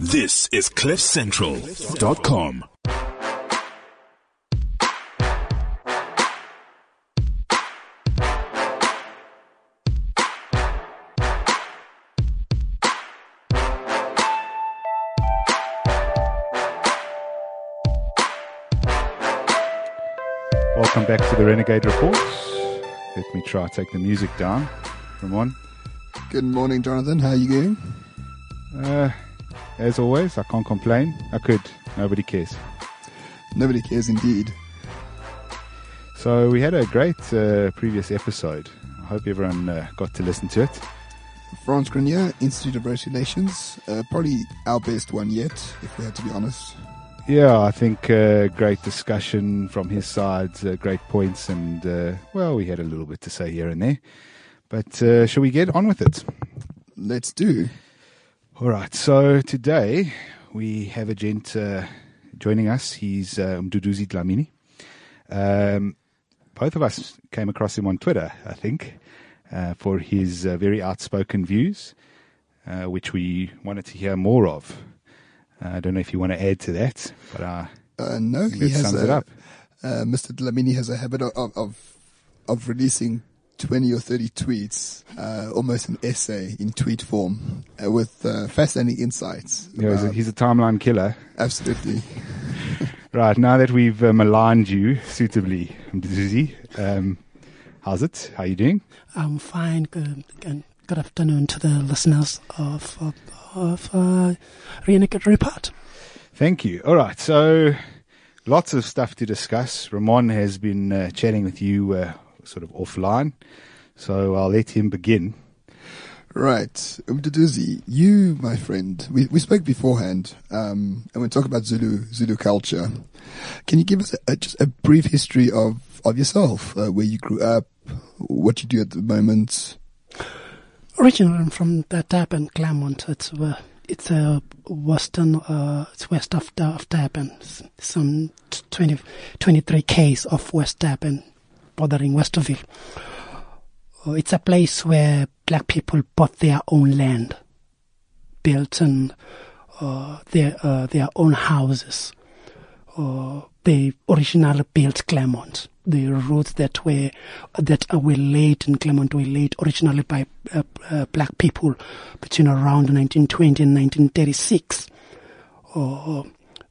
This is CliffCentral.com. Welcome back to the Renegade Report. Let me try take the music down. Ramon. Good morning, Jonathan. How are you doing? Uh, as always, I can't complain. I could. Nobody cares. Nobody cares indeed. So we had a great uh, previous episode. I hope everyone uh, got to listen to it. Frans Cronje, Institute of Race Relations. Uh, probably our best one yet, if we had to be honest. Yeah, I think uh, great discussion from his side, uh, great points, and uh, well, we had a little bit to say here and there. But uh, shall we get on with it? Let's do. All right. So today we have a gent uh, joining us. He's uh, Mduduzi Dlamini. Um, both of us came across him on Twitter, I think, uh, for his uh, very outspoken views, uh, which we wanted to hear more of. Uh, I don't know if you want to add to that, but no, he has sums it a, up. uh, Mr. Dlamini has a habit of, of, of releasing 20 or 30 tweets, uh, almost an essay in tweet form, uh, with uh, fascinating insights. You know, he's, a, he's a timeline killer. absolutely. Right, now that we've uh, maligned you suitably, Mduduzi, um, how's it? How are you doing? I'm fine. Good, good, good afternoon to the listeners of of, of uh, Renegade Report. Thank you. All right. So, lots of stuff to discuss. Ramon has been uh, chatting with you uh, sort of offline. So, I'll let him begin. Right. Umduduzi, you, my friend, we, we spoke beforehand, um, and we talk about Zulu, Zulu culture. Can you give us a, a, just a brief history of, of yourself, uh, where you grew up, what you do at the moment? Originally I'm from the Durban, Claremont. It's uh, it's a western, uh, it's west of the, of Durban. S- Some t- 20, 23 k's of West Durban, bordering Westville. Uh, it's a place where black people bought their own land, built and uh, their uh, their own houses. Uh, they originally built Claremont. The roads that were that were laid in Claremont were laid originally by uh, uh, black people between around 1920 and 1936. Uh,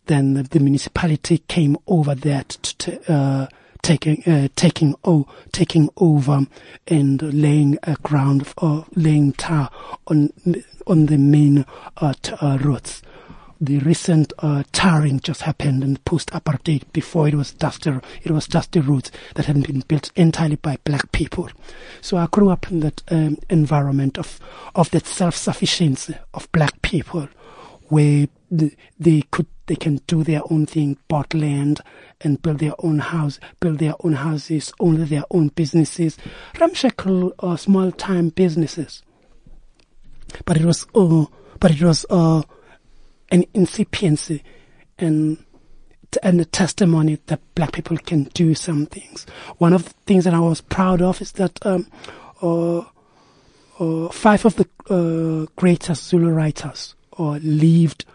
then the, the municipality came over that to taking uh, taking o- taking over and laying a ground uh, laying tar on on the main uh, t- uh, roads. The recent uh, tarring just happened in post-apartheid. Before it was dusty, it was dusty roads that had been built entirely by black people. So I grew up in that um, environment of of that self-sufficiency of black people where they could they can do their own thing, bought land and build their own house, build their own houses, own their own businesses, ramshackle uh, small time businesses. But it was uh, but it was uh, an incipiency and and a testimony that black people can do some things. One of the things that I was proud of is that um, uh, uh, five of the uh, greatest Zulu writers or lived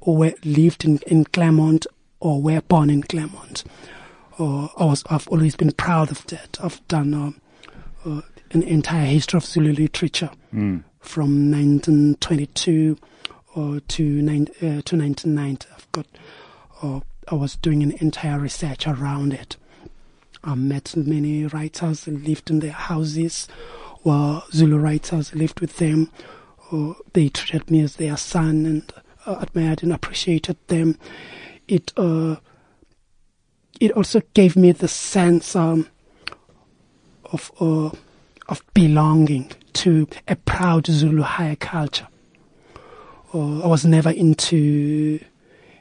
or were lived in, in Claremont or were born in Claremont. Uh, I was, I've always been proud of that. I've done um, uh, an entire history of Zulu literature from 1922 uh, to, nine, uh, to 1990. I've got, uh, I was doing an entire research around it. I met many writers, who lived in their houses, while Zulu writers lived with them. Uh, they treated me as their son and uh, admired and appreciated them. It uh, it also gave me the sense um, of uh, of belonging to a proud Zulu higher culture. Uh, I was never into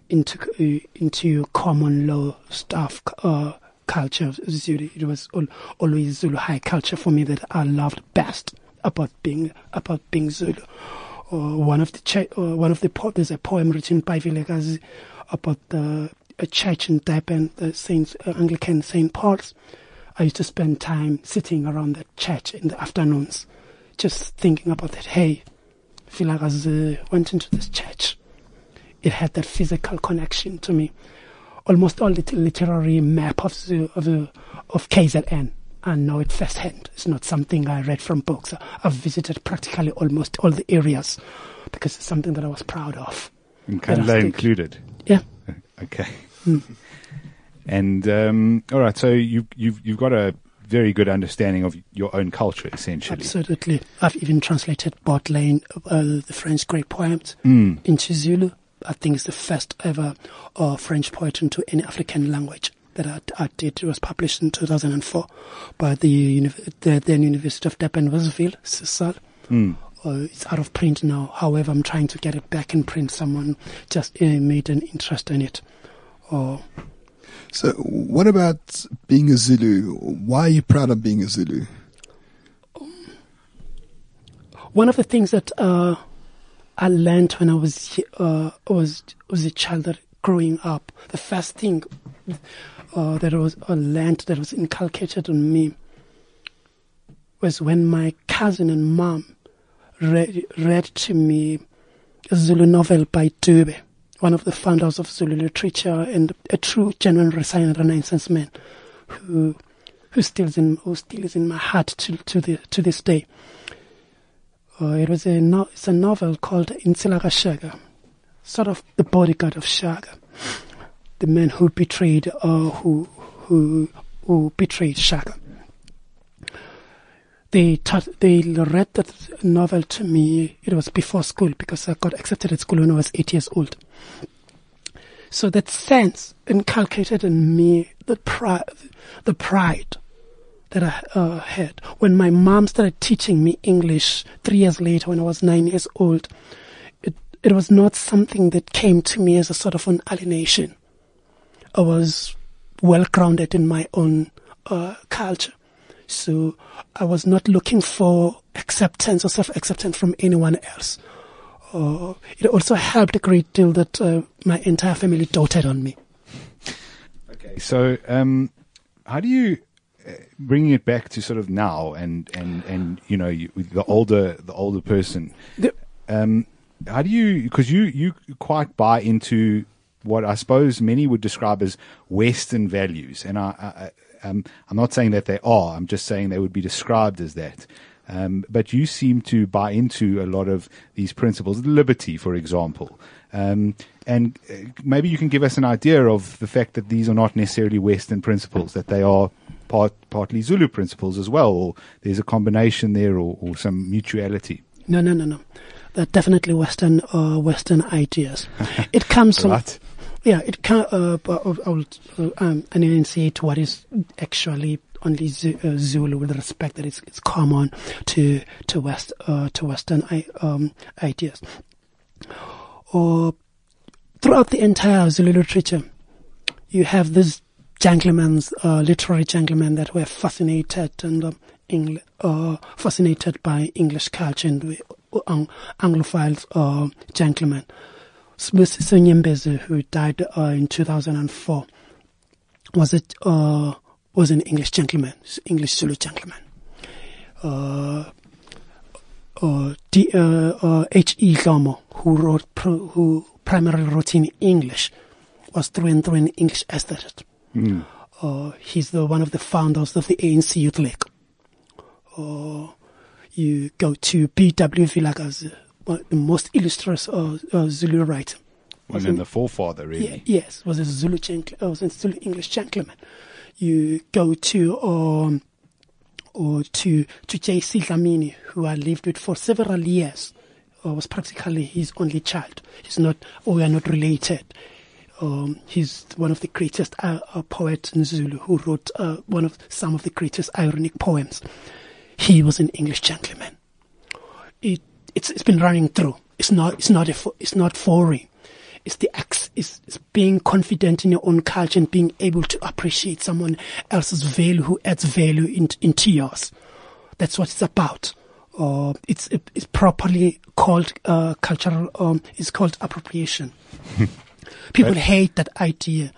into uh, into common law stuff. Uh, culture Zulu. It was al- always Zulu high culture for me that I loved best about being about being Zulu. Uh, one of the cha- uh, one of the po- there's a poem written by Vilakazi about the a church in Durban, the Saint uh, Anglican Saint Paul's. I used to spend time sitting around that church in the afternoons, just thinking about that. Hey, Vilakazi went into this church it had that physical connection to me. Almost all the literary map of of, of KZN, I know it firsthand. It's not something I read from books. I've visited practically almost all the areas because it's something that I was proud of. And Kandla included. Yeah. Okay. And um, all right, so you, you've you've got a very good understanding of your own culture, essentially. Absolutely. I've even translated Baudelaire, uh, the French great poems, Mm. into Zulu. I think it's the first ever uh, French poet into any African language that I, I did. It was published in 2004 by the, the then University of Durban, Westville, CISAL. Mm. Uh, it's out of print now. However, I'm trying to get it back in print. Someone just uh, made an interest in it. Uh, So, what about being a Zulu? Why are you proud of being a Zulu? one of the things that uh, I learned when I was uh, was was a child that growing up, the first thing uh, that was uh, learned that was inculcated on me was when my cousin and mom read, read to me a Zulu novel by Dube, one of the founders of Zulu literature and a true, genuine Renaissance man who who still in who still is in my heart to to the to this day. Uh, it was a no, it's a novel called Insila kaShaka, sort of the bodyguard of Shaka, the man who betrayed uh, who who who betrayed Shaka. They taught, they read that novel to me. It was before school because I got accepted at school when I was eight years old. So that sense inculcated in me the pride, the pride that I uh, had. When my mom started teaching me English three years later, when I was nine years old, it it was not something that came to me as a sort of an alienation. I was well grounded in my own uh, culture, so I was not looking for acceptance or self acceptance from anyone else. Uh, it also helped a great deal that uh, my entire family doted on me. Okay, so um, how do you uh, bringing it back to sort of now and and and you know you, the older the older person? The- Um, how do you because you you quite buy into what I suppose many would describe as Western values, and I, I um, I'm not saying that they are. I'm just saying they would be described as that. Um, but you seem to buy into a lot of these principles, liberty, for example. Um, and uh, maybe you can give us an idea of the fact that these are not necessarily Western principles, that they are part, partly Zulu principles as well, or there's a combination there, or, or some mutuality. No, no, no, no. They're definitely Western, uh, Western ideas. It comes from, Right? Yeah, it can, uh, I'll, uh, um, say to what is actually only uh, Zulu with respect that it's, it's common to, to West, uh, to Western, um, ideas. Or throughout the entire Zulu literature, you have these gentlemen, uh, literary gentlemen that were fascinated and um, Engl- uh, fascinated by English culture and uh, ang- Anglophiles uh, gentlemen. Sibusiso Nyembezi, who died uh, in 2004, was it uh, was an English gentleman, English Zulu gentleman. Uh, uh, D, uh, uh, H.E. Dhlomo, who wrote, who primarily wrote in English, was through and through an English aesthete. Uh, he's the one of the founders of the ANC Youth League. Uh, you go to B.W. One the most illustrious uh, uh, Zulu writer. And then the forefather, Yeah, really. yes, was a Zulu uh, was a Zulu English gentleman. You go to um, or to to J.C. Dlamini, who I lived with for several years. Uh, was practically his only child. He's not, or we are not related. Um, he's one of the greatest uh, uh, poets in Zulu who wrote uh, one of some of the greatest ironic poems. He was an English gentleman. It, it's, it's been running through. It's not, it's not, a, it's not foreign. It's the ex, it's, it's being confident in your own culture and being able to appreciate someone else's value who adds value in, into yours. That's what it's about. Uh, it's, it, it's properly called, uh, cultural, um, it's called appropriation. People hate that idea,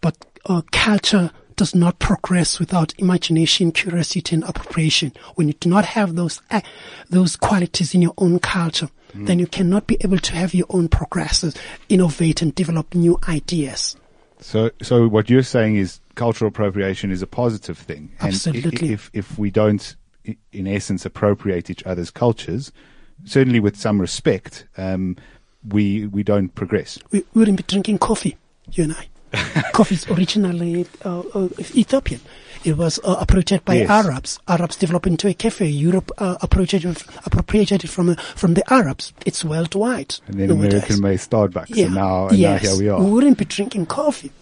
but uh, culture does not progress without imagination, curiosity, and appropriation. When you do not have those uh, those qualities in your own culture, then you cannot be able to have your own progresses, innovate and develop new ideas. So, so what you're saying is cultural appropriation is a positive thing. And Absolutely. If if we don't, in essence, appropriate each other's cultures, certainly with some respect, um, we we don't progress. We wouldn't be drinking coffee, you and I. coffee is originally uh, uh, Ethiopian. It was uh, approached by Yes. Arabs. Arabs developed into a cafe. Europe uh, appropriated, appropriated it from uh, from the Arabs. It's worldwide. And then nowadays. American made Starbucks, Yeah. and now and yes. now here we are. We wouldn't be drinking coffee.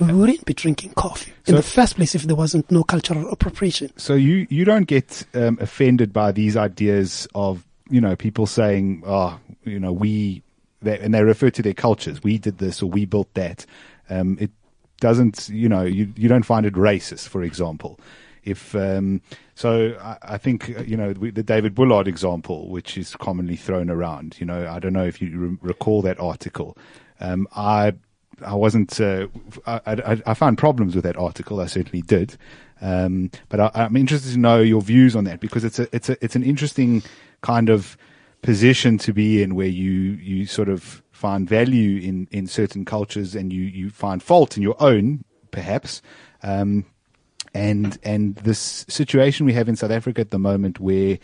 We wouldn't be drinking coffee in the first place if there wasn't no cultural appropriation. So you you don't get um, offended by these ideas of you know people saying oh you know we they, and they refer to their cultures we did this or we built that um, it doesn't you know you you don't find it racist for example if um, so I, I think uh, you know we- the David Bullard example which is commonly thrown around you know I don't know if you re- recall that article um, I I wasn't. Uh, I, I, I found problems with that article. I certainly did, um, but I, I'm interested to know your views on that because it's a it's a it's an interesting kind of position to be in where you you sort of find value in in certain cultures and you you find fault in your own perhaps. Um, and and this situation we have in South Africa at the moment where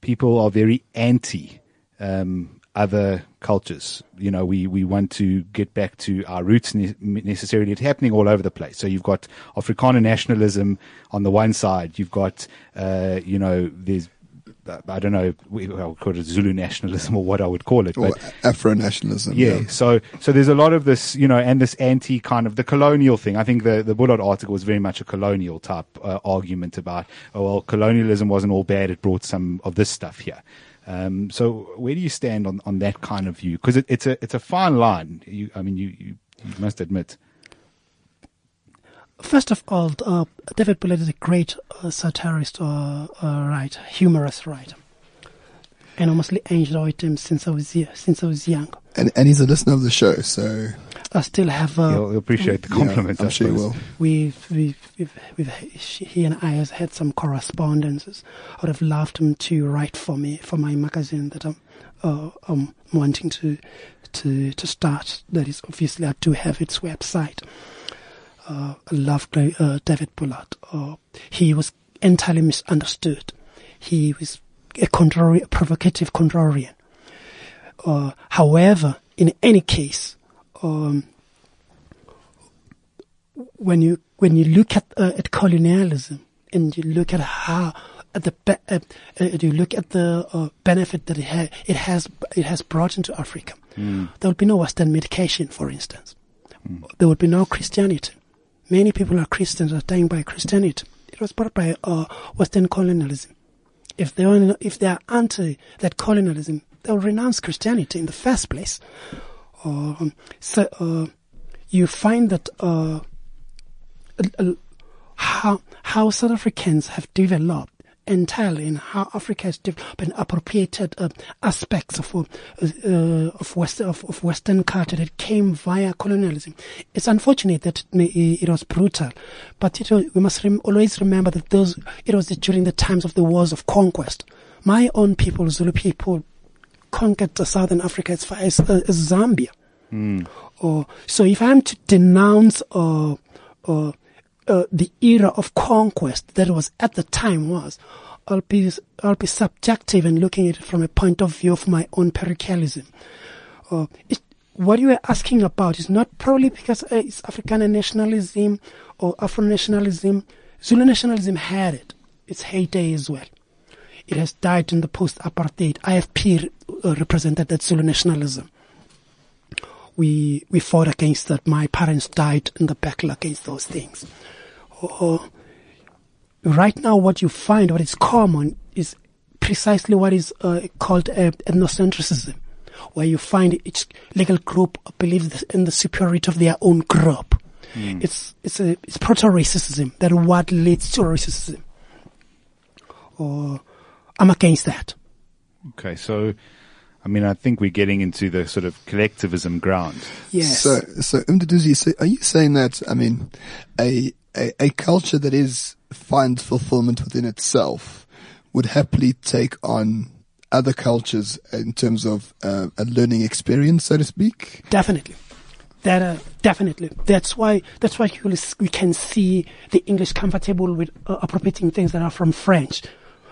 people are very anti um, other cultures. You know, we, we want to get back to our roots ne- necessarily. It's happening all over the place. So you've got Afrikaner nationalism on the one side. You've got, uh, you know, there's, I don't know, we- I would call it Zulu nationalism or what I would call it. Or Afro nationalism. yeah. So so there's a lot of this, you know, and this anti kind of the colonial thing. I think the the Bullard article was very much a colonial type uh, argument about, oh well, colonialism wasn't all bad. It brought some of this stuff here. Um, so where do you stand on, on that kind of view? Because it, it's a it's a fine line. You, I mean, you, you, you must admit. First of all, uh, David Bullard is a great uh, satirist or uh, writer, humorous writer. And I mostly enjoyed him since I was since I was young. And, and he's a listener of the show, so I still have. Uh, You'll, you'll appreciate the compliment. yeah, I'm I sure you will. We've, we've, we've, we've, he and I has had some correspondences. I would have loved him to write for me for my magazine that I'm, uh, I'm wanting to, to, to start. That is obviously I do have its website. Uh, I love uh, David Bullard. Uh, he was entirely misunderstood. He was a contrary, a provocative contrarian. Uh, however, in any case, um, when you when you look at uh, at colonialism and you look at how at the be- uh, uh, you look at the uh, benefit that it, ha- it has it has brought into Africa, there would be no Western medication, for instance. There would be no Christianity. Many people are Christians are dying by Christianity. It was brought by uh, Western colonialism. If they are if they are anti that colonialism, they'll renounce Christianity in the first place. Um, so uh, you find that uh, how how South Africans have developed entirely and how Africa has developed and appropriated uh, aspects of uh, uh, of, West, of of Western culture that came via colonialism. It's unfortunate that it, was brutal, but it we must rem- always remember that those it was during the times of the wars of conquest. My own people, Zulu people, conquered Southern Africa as far as, uh, as Zambia. Or so if I'm to denounce uh, uh, uh, the era of conquest that was at the time was, I'll be I'll be subjective and looking at it from a point of view of my own parochialism. Uh, it, what you are asking about is not probably because uh, it's Afrikaner nationalism or Afro nationalism. Zulu nationalism had it, its heyday as well. It has died in the post-apartheid. IFP uh, represented that Zulu nationalism we we fought against that. My parents died in the battle against those things. Oh, right now, what you find, what is common, is precisely what is uh, called uh, ethnocentrism, where you find each legal group believes in the superiority of their own group. It's it's a it's proto-racism that what leads to racism. Or I'm against that. Okay, so I mean, I think we're getting into the sort of collectivism ground. Yes. So, so Umduduzi, so are you saying that, I mean, a, a, a culture that is finds fulfillment within itself would happily take on other cultures in terms of uh, a learning experience, so to speak? Definitely. That uh, definitely. That's why. That's why you, we can see the English comfortable with uh, appropriating things that are from French,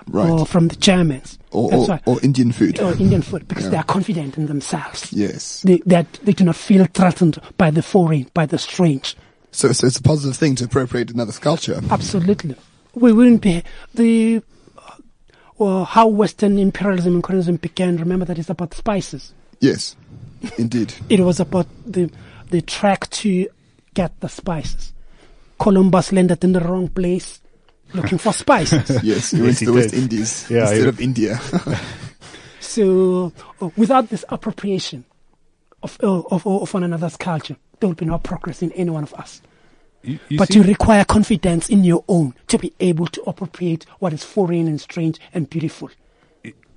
Right. or from the Germans, Or, or, or Indian food? or Indian food, because Yeah. they are confident in themselves. Yes. They, that they do not feel threatened by the foreign, by the strange. So, so it's a positive thing to appropriate another's culture. Absolutely. We wouldn't be the uh, well, how Western imperialism and colonialism began. Remember that it's about spices. Yes, indeed. It was about the the track to get the spices. Columbus landed in the wrong place, looking for spices. Yes, he Yes, went he to the West did. Indies Yeah, instead of India. So, uh, without this appropriation of, uh, of of one another's culture, there will be no progress in any one of us. You, you but seem- you require confidence in your own to be able to appropriate what is foreign and strange and beautiful.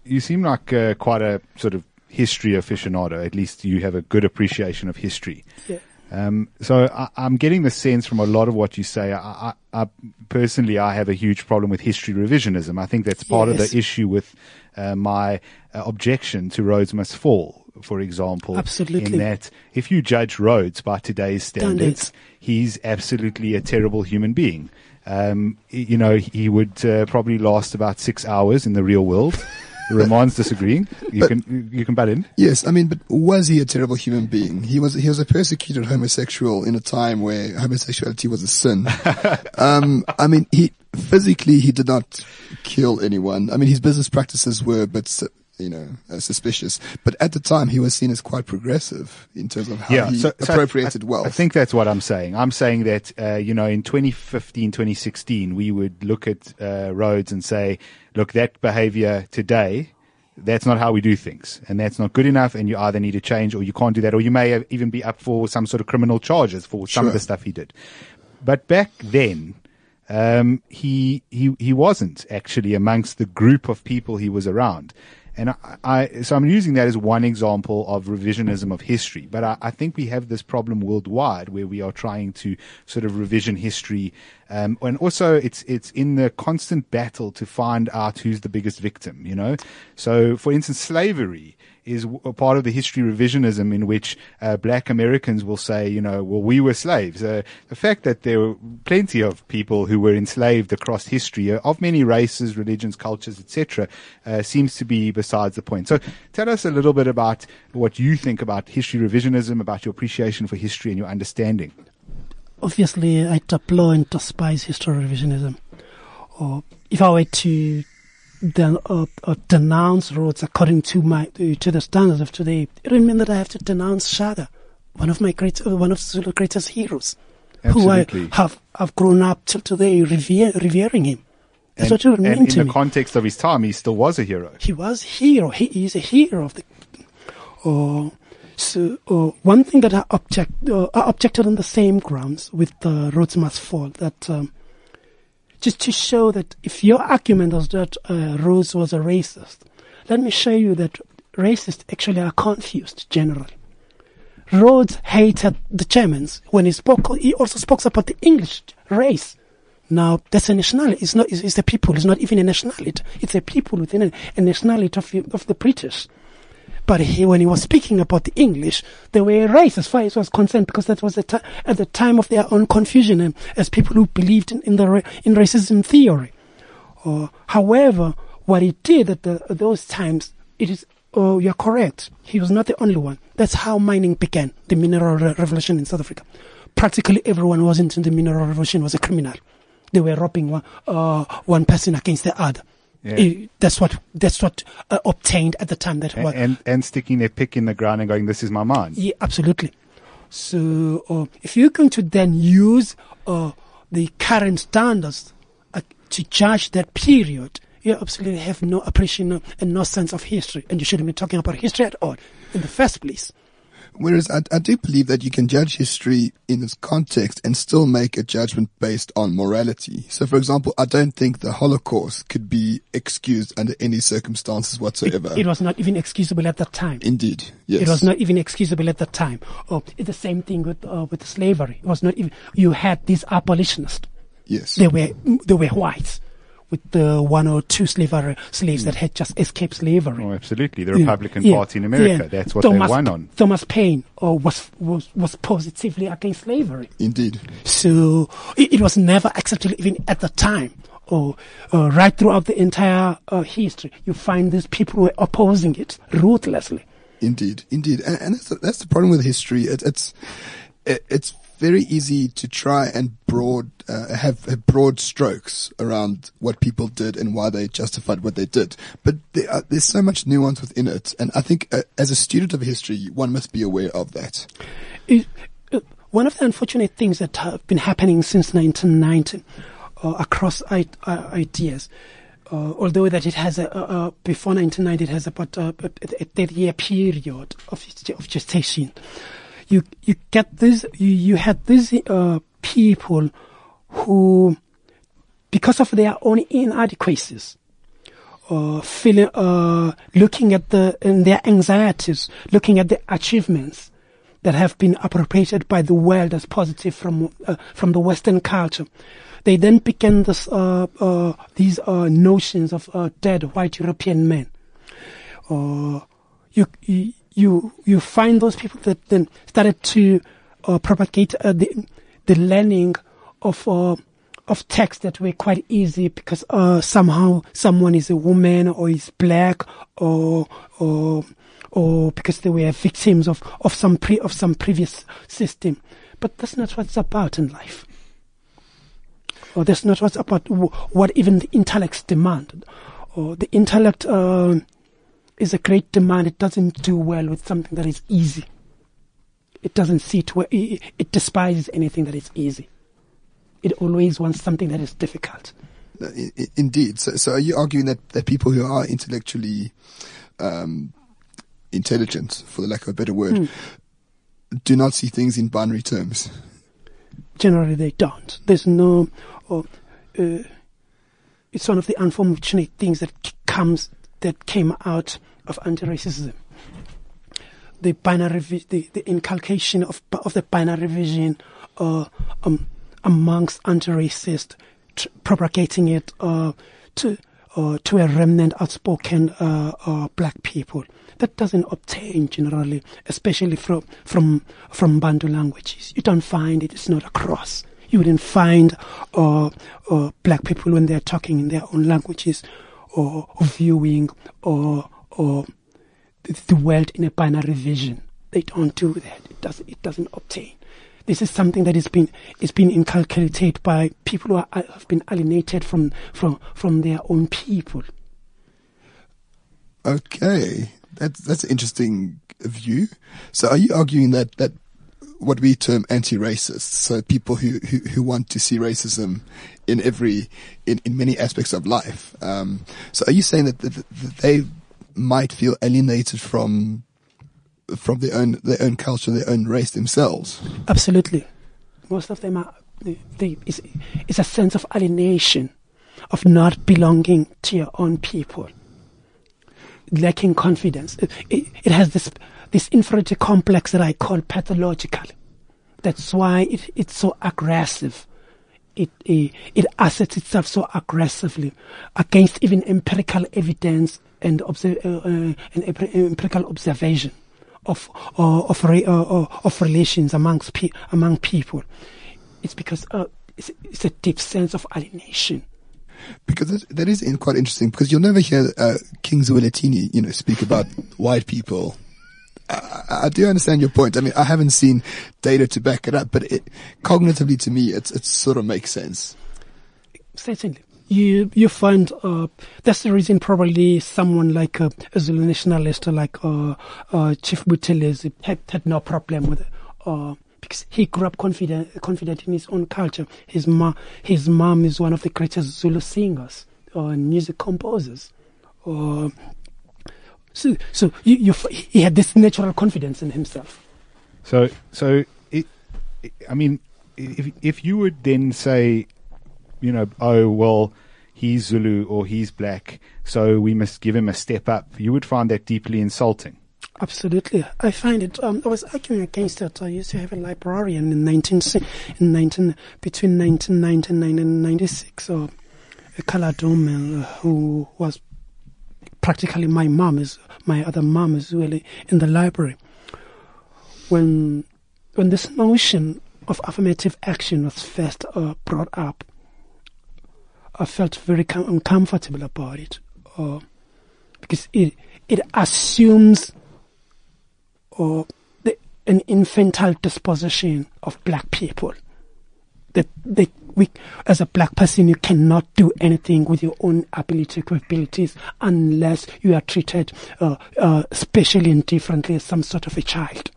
you seem like uh, quite a sort of history aficionado. At least you have a good appreciation of history. Yeah. Um, so I, I'm getting the sense from a lot of what you say. I, I, I personally, I have a huge problem with history revisionism. I think that's part of the issue with uh, my uh, objection to Rhodes Must Fall, for example. Absolutely. In that, if you judge Rhodes by today's standards, Standards. he's absolutely a terrible human being. Um, you know, he would uh, probably last about six hours in the real world. Ramon's disagreeing. You But- can you can butt in. yes, I mean, but was he a terrible human being? He was. He was a persecuted homosexual in a time where homosexuality was a sin. um, I mean, he physically he did not kill anyone. I mean, his business practices were, a bit su- you know, uh, suspicious. But at the time, he was seen as quite progressive in terms of how he so- so appropriated I, wealth. I think that's what I'm saying. I'm saying that, uh, you know, in 2015, 2016, we would look at uh, Rhodes and say, look, that behavior today, that's not how we do things. And that's not good enough. And you either need to change or you can't do that. Or you may even be up for some sort of criminal charges for some of the stuff he did. But back then, um, he, he, he wasn't actually amongst the group of people he was around. And I, I, so I'm using that as one example of revisionism of history. But I, I think we have this problem worldwide where we are trying to sort of revision history. Um, and also it's, it's in the constant battle to find out who's the biggest victim, you know? So for instance, slavery is part of the history revisionism in which uh, black Americans will say, you know, well, we were slaves. Uh, the fact that there were plenty of people who were enslaved across history uh, of many races, religions, cultures, etc., uh, seems to be besides the point. So tell us a little bit about what you think about history revisionism, about your appreciation for history and your understanding. Obviously, I deplore and despise history revisionism. Or if I were to den- uh, uh, denounce Rhodes according to my uh, to the standards of today, it doesn't mean that I have to denounce Shaka, one of my great, uh, one of Zulu's greatest heroes, Absolutely. who I have have grown up till today revere, revering him. That's and, what it would mean in to the me. context of his time, he still was a hero. he was hero. He is a hero of the. Uh, so uh, one thing that I object, uh, I objected on the same grounds with Rhodes Must Fall. That um, just to show that if your argument was that uh, Rhodes was a racist, let me show you that racists actually are confused generally. Rhodes hated the Germans when he spoke. He also spoke about the English race. Now that's a nationality. It's not. It's, it's a people. It's not even a nationality. It's a people within a, a nationality of of the British. But he, when he was speaking about the English, they were race as far as was concerned because that was ti- at the time of their own confusion and as people who believed in, in the ra- in racism theory. Uh, however, what he did at, the, those times, it is, oh, you're correct. He was not the only one. That's how mining began, the mineral re- revolution in South Africa. Practically everyone who was into the mineral revolution was a criminal. They were robbing one, uh, one person against the other. Yeah. That's what that's what uh, obtained at the time. That And, was and, and sticking their pick in the ground and going, this is my mine. yeah, absolutely. So, uh, if you're going to then use uh, the current standards uh, to judge that period, you absolutely have no appreciation and no sense of history, and you shouldn't be talking about history at all in the first place. Whereas I, I do believe that you can judge history in its context and still make a judgment based on morality. So, for example, I don't think the Holocaust could be excused under any circumstances It, whatsoever. it was not even excusable at that time. Indeed, yes. It was not even excusable at that time. Oh, it's the same thing with uh, with slavery. It was not even. You had these abolitionists. Yes. They were they were whites with the one or two slavery slaves that had just escaped slavery. Oh, absolutely. The Republican Yeah. Party in America. Yeah. That's what Thomas, they won on. Thomas Paine uh, was, was was positively against slavery. Indeed. So it, it was never accepted even at the time. Or uh, right throughout the entire uh, history, you find these people were opposing it ruthlessly. Indeed, indeed, and, and that's, the, that's the problem with history. It, it's it, it's very easy to try and broad uh, have, have broad strokes around what people did and why they justified what they did. But there are, there's so much nuance within it, and I think uh, as a student of history, one must be aware of that. It- uh, one of the unfortunate things that have been happening since 1990 uh, across I- uh, ideas, uh, although that it has a, before 1990 it has about uh, a, a 30 year period of, of gestation. You you get this you, you had these uh, people who, because of their own inadequacies, uh, feeling, uh, looking at the and their anxieties, looking at the achievements that have been appropriated by the world as positive from uh, from the Western culture. They then began this uh, uh, these notions of dead white European men. Uh, you you you find those people that then started to uh, propagate uh, the the learning of uh, of texts that were quite easy because uh, somehow someone is a woman or is black or or or because they were victims of of some pre of some previous system. But that's not what it's about in life. Or that's not what's about what even the intellects demand. Or the intellect uh, is a great demand. It doesn't do well with something that is easy. It doesn't see it. Well, it, it despises anything that is easy. It always wants something that is difficult. Uh, Indeed. So, so are you arguing that, that people who are intellectually um, intelligent, for the lack of a better word, do not see things in binary terms? Generally, they don't. There's no. Or, uh, it's one of the unfortunate things that comes that came out of anti-racism. The binary, the, the inculcation of of the binary vision uh, um, amongst anti-racist, propagating it uh, to uh, to a remnant outspoken uh, uh, black people. That doesn't obtain generally, especially from from from Bantu languages. You don't find it. It's not across. You wouldn't find uh, black people when they're talking in their own languages, or, viewing, or or the, world in a binary vision. They don't do that. It doesn't. It doesn't obtain. This is something that is been is been inculcated by people who are, have been alienated from from from their own people. Okay, that's that's an interesting view. So, are you arguing that that what we term anti-racists. so people who, who, who want to see racism in every in, in many aspects of life? Um, so, are you saying that, that, that they might feel alienated from from their own their own culture, their own race themselves? Absolutely, most of them are. They, it's, it's a sense of alienation, of not belonging to your own people, lacking confidence. It, it, it has this this inferiority complex that I call pathological. That's why it, it's so aggressive. It, it it assets itself so aggressively against even empirical evidence and uh, and empirical observation of uh, of re- of relations amongst pe- among people. It's because uh, it's, it's a deep sense of alienation. Because that, is quite interesting. Because you'll never hear uh, King Zwelithini, you know, speak about white people. I, do understand your point. I mean, I haven't seen data to back it up, but it, cognitively to me, it's it sort of makes sense. Certainly. You you find uh, that's the reason probably someone like uh, a Zulu nationalist like uh, uh, Chief Buthelezi had, had no problem with it uh, because he grew up confident confident in his own culture. His ma his mom is one of the greatest Zulu singers or music composers. Uh, so so you, you he had this natural confidence in himself. So, so it, it, I mean, if if you would then say, you know, oh well, he's Zulu or he's black, so we must give him a step up. You would find that deeply insulting. Absolutely, I find it. Um, I was arguing against it. I used to have a librarian in nineteen in nineteen between nineteen ninety nine and ninety six, or a colored woman who was practically my mom is my other mom is really in the library. When when this notion of affirmative action was first uh, brought up, I felt very com- uncomfortable about it, uh, because it it assumes or the, an infantile disposition of black people. That they, we, as a black person, you cannot do anything with your own ability, capabilities, unless you are treated uh, uh, specially and differently as some sort of a child.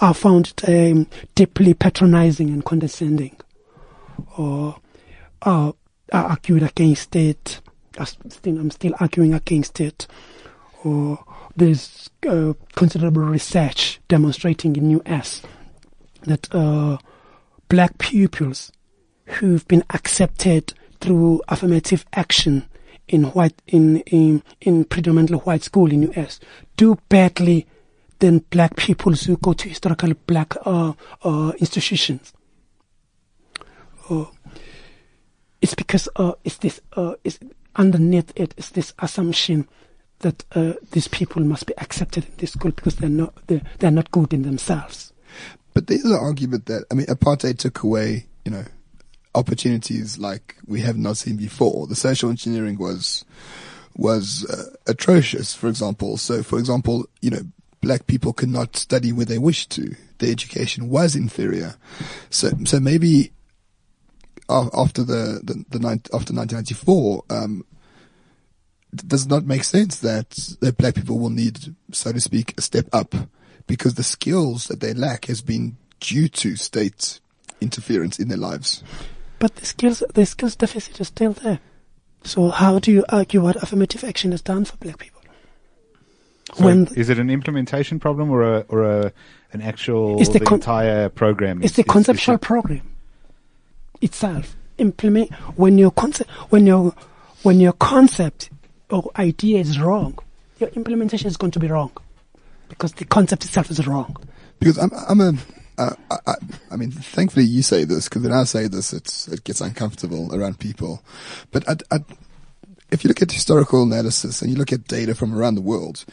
I found it um, deeply patronizing and condescending. Or uh, I argued against it. I'm still arguing against it. Or there's uh, considerable research demonstrating in US that uh, black pupils who've been accepted through affirmative action in white in in, in predominantly white school in US do badly than black people who go to historically black uh, uh, institutions. Uh, it's because uh, it's this uh, it's underneath it is this assumption that uh, these people must be accepted in this school because they're not they're, they're not good in themselves. But there's an argument that I mean, apartheid took away, you know, opportunities like we have not seen before. The social engineering was was uh, atrocious. For example, so for example, you know, black people could not study where they wished to. Their education was inferior. So so maybe after the the, the after 1994. Um, does not make sense that that black people will need, so to speak, a step up because the skills that they lack has been due to state interference in their lives. But the skills, the skills deficit is still there. So how do you argue what affirmative action has done for black people? So when is it an implementation problem or a or a an actual the, the con- entire program? It's is, the conceptual is, is program itself. Implement when your concept when your when your concept or idea is wrong, your implementation is going to be wrong because the concept itself is wrong. Because I'm, I'm a, uh, I, I, mean, thankfully you say this because when I say this, it's, it gets uncomfortable around people. But I, I, if you look at historical analysis and you look at data from around the world,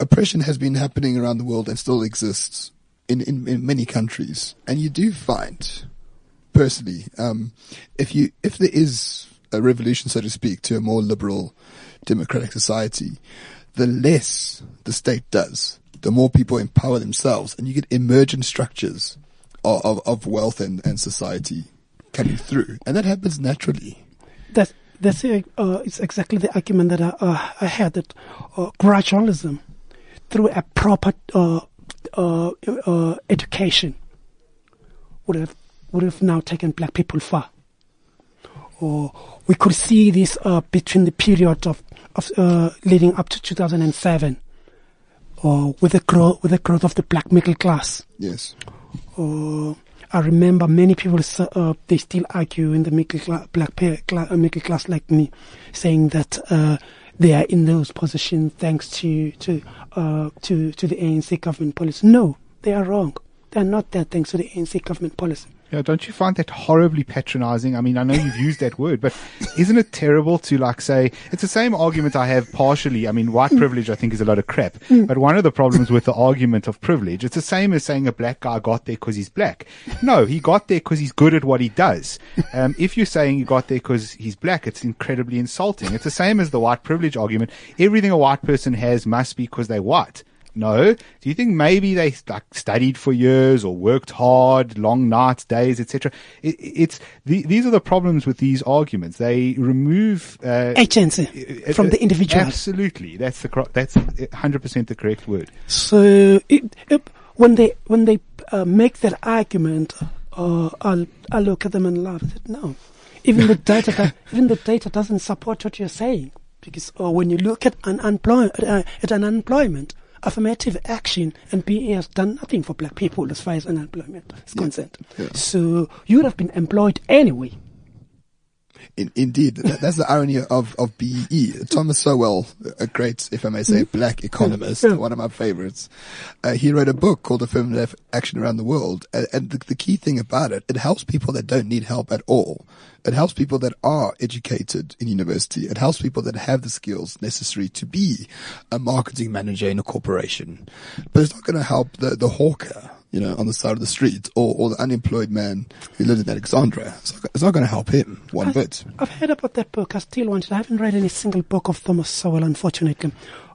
oppression has been happening around the world and still exists in, in, in many countries. And you do find, personally, um, if you, if there is a revolution, so to speak, to a more liberal democratic society, the less the state does, the more people empower themselves and you get emergent structures of, of, of wealth and, and society coming through. And that happens naturally. That's, that's uh, it's exactly the argument that I, uh, I had that uh, gradualism through a proper uh, uh, uh, education would have would have now taken black people far. Or we could see this between the period of of leading up to 2007, or with the growth with the growth of the black middle class. Yes. Or I remember many people uh, they still argue in the middle class, black uh, middle class like me, saying that uh, they are in those positions thanks to to uh, to to the ANC government policy. No, they are wrong. They are not there thanks to the ANC government policy. Yeah, don't you find that horribly patronizing? I mean, I know you've used that word, but isn't it terrible to like say it's the same argument I have partially. I mean, white privilege I think is a lot of crap, but one of the problems with the argument of privilege, it's the same as saying a black guy got there because he's black. No, he got there because he's good at what he does. Um, if you're saying he got there because he's black, it's incredibly insulting. It's the same as the white privilege argument. Everything a white person has must be because they're white. No. Do you think maybe they like studied for years or worked hard, long nights, days, etc.? It, it's the, these are the problems with these arguments. They remove uh, agency uh, from the individual. Absolutely, that's the that's hundred percent the correct word. So it, it, when they when they uh, make that argument, uh, I'll I look at them and laugh. I said, no, even the data even the data doesn't support what you're saying because uh, when you look at an unemployment uh, at an unemployment affirmative action and BEE has done nothing for black people as far as unemployment is yeah. concerned. Yeah. So you would have been employed anyway. In, indeed, that, that's the irony of, of BEE. Thomas Sowell, a great, if I may say, black economist, one of my favorites. Uh, he wrote a book called Affirmative Action Around the World. And, and the, the key thing about it, it helps people that don't need help at all. It helps people that are educated in university. It helps people that have the skills necessary to be a marketing manager in a corporation. But it's not going to help the, the hawker, you know, on the side of the street or, or the unemployed man who lives in Alexandria. It's not, it's not going to help him one bit. I've heard about that book. I still want it. I haven't read any single book of Thomas Sowell, unfortunately.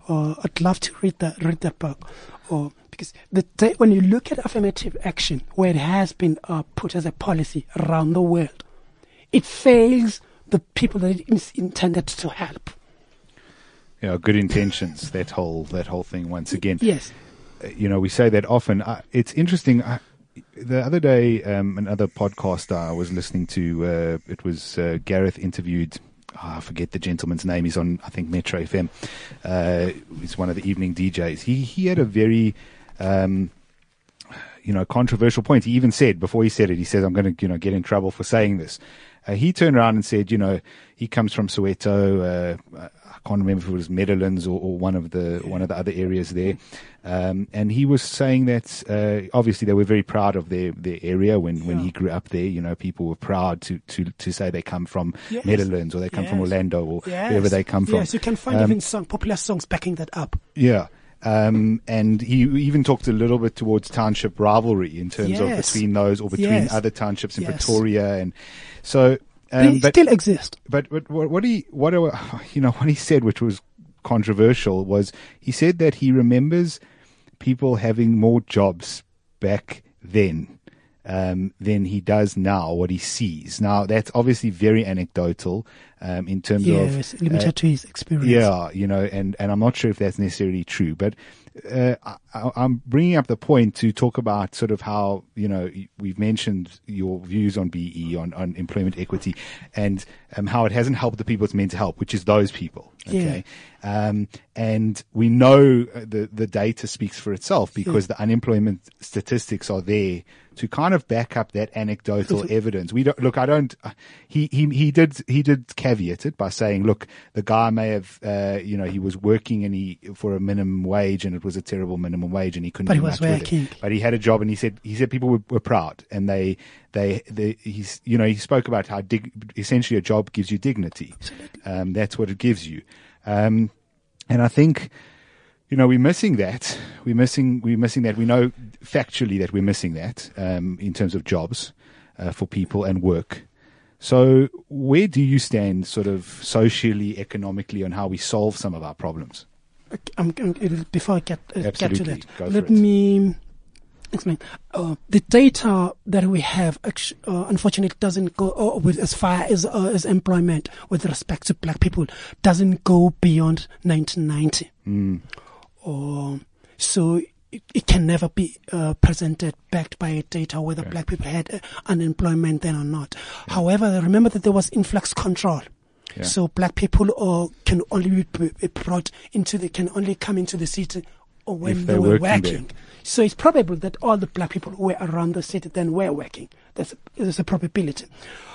Uh, I'd love to read that read that book. Or because the day, when you look at affirmative action, where it has been uh, put as a policy around the world, it fails the people that it is intended to help. You know, good intentions. That whole that whole thing. Once again, Yes. You know, we say that often. Uh, it's interesting. I, the other day, um, another podcast I was listening to, uh, it was uh, Gareth interviewed. ah, I forget the gentleman's name. He's on, I think, Metro FM. Uh, he's one of the evening DJs. He he had a very, um, you know, controversial point. He even said before he said it, he says, "I'm going to, you know, get in trouble for saying this." Uh, he turned around and said, "You know, he comes from Soweto. Uh, I can't remember if it was Meadowlands or, or one of the one of the other areas there." Um, and he was saying that uh, obviously they were very proud of their, their area when, when he grew up there. You know, people were proud to, to, to say they come from Yes. Meadowlands or they come from Orlando or Yes. wherever they come from. Yes, you can find Um, even song, popular songs backing that up. Yeah. Um, and he even talked a little bit towards township rivalry in terms of between those or between Yes. other townships in Yes. Pretoria. And so, um, but, still exist. but, but what, what he, what, uh, you know, what he said, which was controversial was he said that he remembers people having more jobs back then um, than he does now, what he sees. Now, that's obviously very anecdotal um, in terms Yes, of. limited uh, to his experience. yeah, you know, and, and I'm not sure if that's necessarily true, but uh, I, I'm bringing up the point to talk about sort of how, you know, we've mentioned your views on BE, on, on employment equity, and um, how it hasn't helped the people it's meant to help, which is those people. Okay. Um, and we know uh, the, the data speaks for itself because the unemployment statistics are there to kind of back up that anecdotal evidence. We don't, look, I don't, uh, he, he, he did, he did caveat it by saying, look, the guy may have, uh, you know, he was working and he, for a minimum wage and it was a terrible minimum wage and he couldn't But he was working. But he had a job and he said, he said people were, were proud and they, they, they, he's, you know, he spoke about how dig, essentially a job gives you dignity. Um, that's what it gives you. Um, and I think, you know, we're missing that. We're missing, we're missing that. We know factually that we're missing that, um, in terms of jobs, uh, for people and work. So where do you stand sort of socially, economically on how we solve some of our problems? I'm, I'm, before I get, uh, get to that, Go let it. Uh, the data that we have, uh, unfortunately, doesn't go uh, with as far as uh, as employment with respect to black people doesn't go beyond 1990. Hmm. Or so. It, it can never be uh, presented backed by data whether black people had uh, unemployment then or not. However, remember that there was influx control. Yeah. So black people uh, can only be brought into the can only come into the city or when they were working there. So it's probable that all the black people who were around the city then were working. That's a, there's a probability.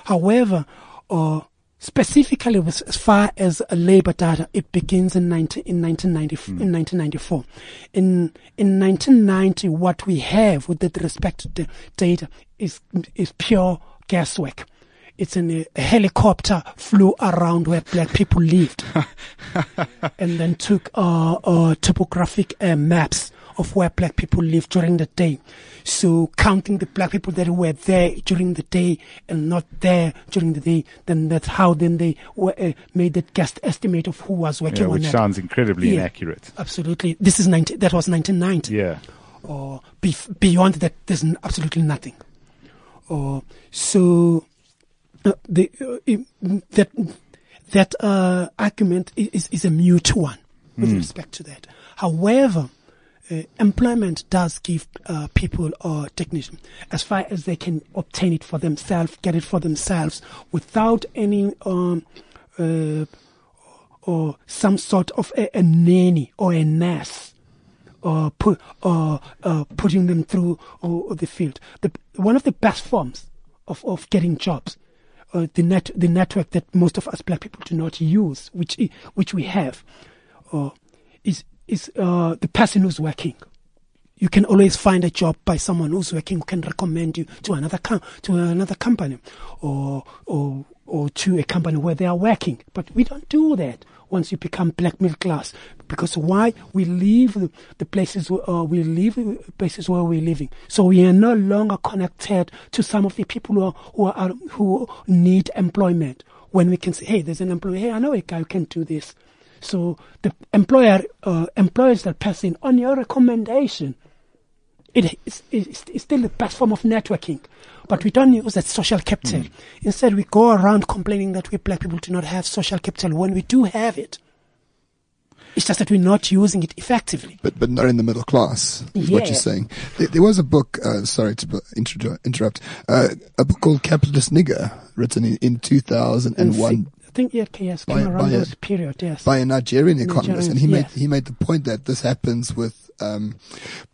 However, uh, specifically with, as far as labor data, it begins in 19, in 1990, Hmm. in 1994. In in 1990, what we have with that respect to the data is is pure guesswork. It's in a, a helicopter flew around where black people lived, and then took uh, uh, topographic uh, maps of where black people lived during the day. So counting the black people that were there during the day and not there during the day, then that's how then they were, uh, made that guest estimate of who was working Yeah, on which that. sounds incredibly Yeah. inaccurate. Absolutely, this is 90, that was 1990 Yeah. or bef- beyond that, there's absolutely nothing. Or so uh, the uh, that that uh, argument is is a mute one with respect to that. However, uh, employment does give uh, people uh, dignity as far as they can obtain it for themselves, get it for themselves without any um, uh, or some sort of a, a nanny or a nurse or put or uh, putting them through or, the field. The, one of the best forms of, of getting jobs uh, the net the network that most of us black people do not use, which which we have, uh, is is uh, the person who's working. You can always find a job by someone who's working who can recommend you to another com- to another company, or or or to a company where they are working. But we don't do that once you become black middle class because why we leave the, places where, uh, we leave the places where we're living. So we are no longer connected to some of the people who are, who are who need employment. When we can say hey there's an employee hey I know a guy who can do this. So the employer uh, employers that person on your recommendation. It is it's, it's still the best form of networking, but we don't use that social capital. Instead, we go around complaining that we black people do not have social capital when we do have it. It's just that we're not using it effectively. but but not in the middle class is what you're saying. There, there was a book. Uh, sorry to intro- interrupt. Uh, a book called Capitalist Nigger, written in, in 2001 I think yeah, yes, By- came around by a- period, yes. by a Nigerian economist, and he Nigerians, made yes. he made the point that this happens with um,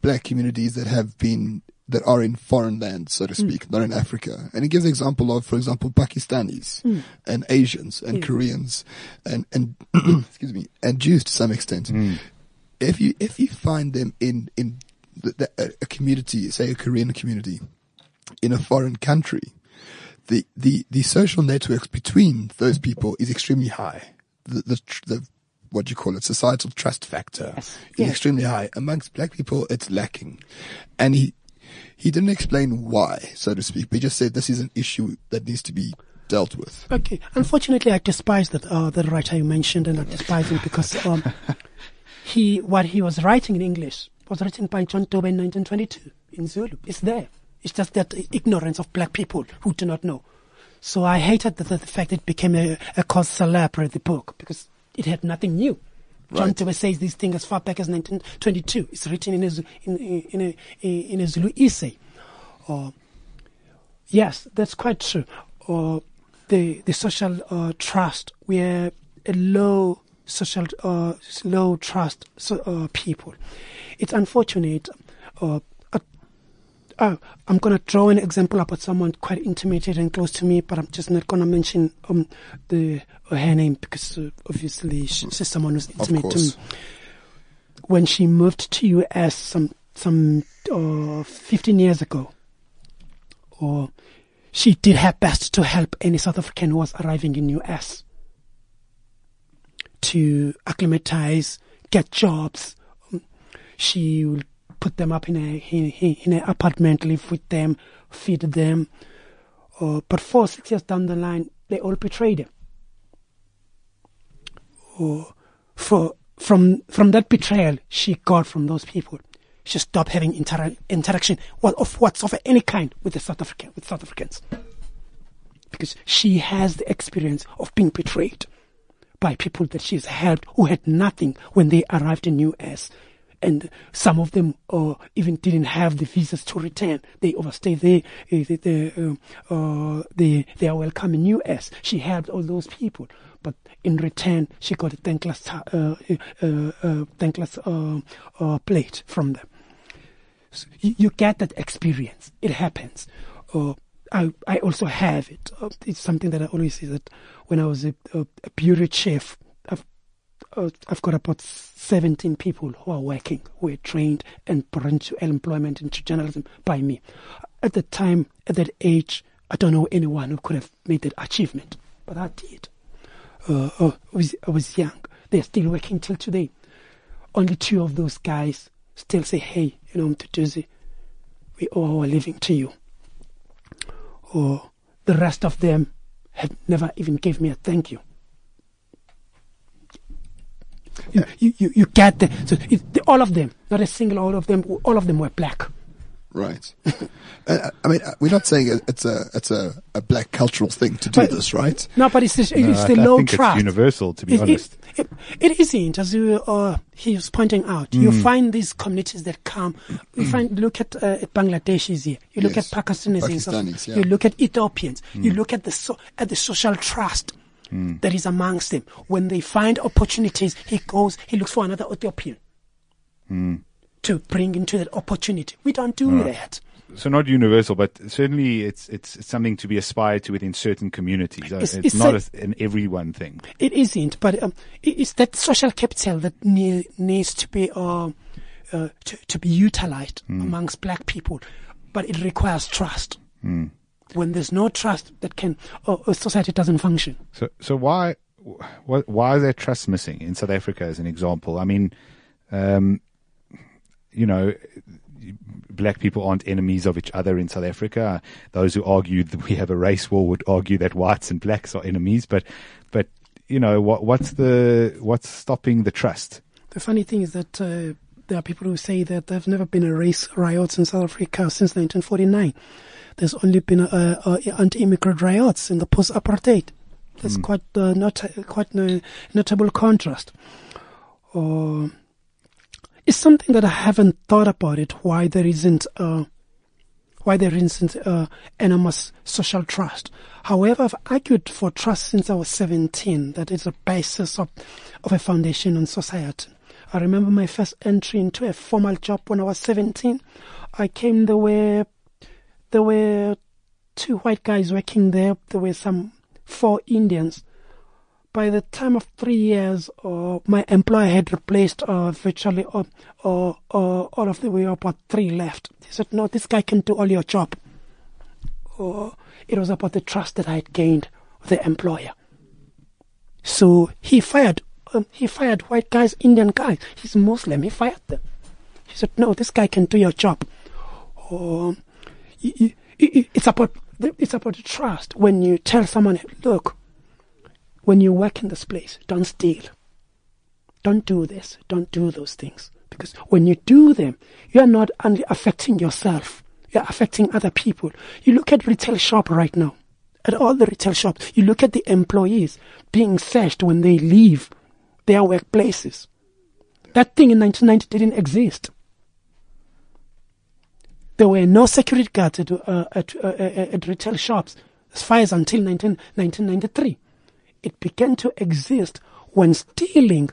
black communities that have been that are in foreign lands, so to Hmm. speak, not in Africa. And he gives the example of, for example, Pakistanis and Asians and Hmm. Yeah. Koreans and and excuse me and Jews to some extent. If you if you find them in in the, the, a, a community, say a Korean community, in a foreign country, the, the, the social networks between those people is extremely high. The, the, the what do you call it, societal trust factor Yes. is Yes. extremely high. Amongst black people, it's lacking. And he, he didn't explain why, so to speak, but he just said this is an issue that needs to be dealt with. Okay. Unfortunately, I despise that uh, the writer you mentioned, and I despise him because um, he what he was writing in English was written by John Dube in 1922 in Zulu. It's there. It's just that ignorance of black people who do not know. So I hated the, the fact that it became a, a cause célèbre the book because it had nothing new. John Right. Says this thing as far back as 1922. It's written in a in, in, a in a Zulu essay. Uh, Yes, that's quite true. Uh, the the social uh, trust, we are a low social uh, low trust so, uh, people. It's unfortunate. Uh, I'm going to draw an example about someone quite intimate and close to me, but I'm just not going to mention um, the her name because uh, obviously she- she's someone who's intimate to me. when she moved to US some some uh, 15 years ago, or she did her best to help any South African who was arriving in US to acclimatize, get jobs. She put them up in a in, in an apartment, live with them, feed them. Uh, but four six years down the line, they all betrayed her. Or for from from that betrayal she got from those people, she stopped having intera- interaction of whatsoever any kind with the South African with South Africans because she has the experience of being betrayed by people that she's helped who had nothing when they arrived in US. And some of them uh, even didn't have the visas to return. They overstayed there. Uh, they, they, um, uh, they, they are welcome in US. She helped all those people. But in return, she got a thankless, uh, uh, uh, thankless uh, uh, plate from them. So you, you get that experience. It happens. I I also have it. It's something that I always say that when I was a, a, a bureau chief, I've uh, got about seventeen people who are working, who are trained and brought into employment into journalism by me. At the time, at that age, I don't know anyone who could have made that achievement, but I did. Uh, uh, I was I was young. They're still working till today. Only two of those guys still say, "Hey, you know, Mr. Mduduzi, we owe our living to you." Or the rest of them have never even gave me a thank you. You, you, you, you get the, so it, the, all of them, not a single, all of them, all of them were black. Right. uh, I mean, uh, we're not saying it's a it's a, a black cultural thing to do But- this, right? No, but it's, the- No, it's I, the I low think trust. it's universal, to be It- it- honest. It, it isn't, as you, uh, he was pointing out. You Mm. find these communities that come. You find, look at, uh, at Bangladeshis here. You look Yes. at Pakistanis. in South- Pakistanis, yeah. You look at Ethiopians. Mm. You look at the so, at the social trust that is amongst them. When they find opportunities, he goes. He looks for another Ethiopian Mm. to bring into that opportunity. We don't do that. so not universal, but certainly it's it's, it's something to be aspired to within certain communities. Uh, It's- It's, it's not a- an everyone thing. It isn't, but um, it's that social capital that ne- needs to be uh, uh, to, to be utilized amongst black people, but it requires trust. When there's no trust, that can uh, a society doesn't function. So so why wh- why is there trust missing in South Africa as an example? I mean, um, you know, black people aren't enemies of each other in South Africa. Those who argue that we have a race war would argue that whites and blacks are enemies. But but you know what what's the what's stopping the trust? The funny thing is that uh, there are people who say that there's never been a race riots in South Africa since 1949. There's only been uh, uh, anti-immigrant riots in the post-apartheid. That's quite uh, not quite a notable contrast. Uh, it's something that I haven't thought about it. Why there isn't uh, why there isn't uh, enormous social trust. However, I've argued for trust since I was 17. That is the basis of, of a foundation on society. I remember my first entry into a formal job when I was 17. I came, the were, there were two white guys working there. There were some four Indians. By the time of three years, uh, my employer had replaced uh, virtually uh, uh, uh, all of the way about three left. He said, "No, this guy can do all your job." Uh, it was about the trust that I had gained with the employer. So he fired. Um, he fired white guys, Indian guys. He's Muslim. He fired them. He said, "No, this guy can do your job." Um, it's about it's about trust. When you tell someone, "Look, when you work in this place, don't steal. Don't do this. Don't do those things. Because when you do them, you are not only affecting yourself, you are affecting other people. You look at retail shop right now, at all the retail shops, you look at the employees being searched when they leave their workplaces. That thing in 1990 didn't exist. There were no security guards at, uh, at, uh, at retail shops as far as until 19, 1993 it began to exist when stealing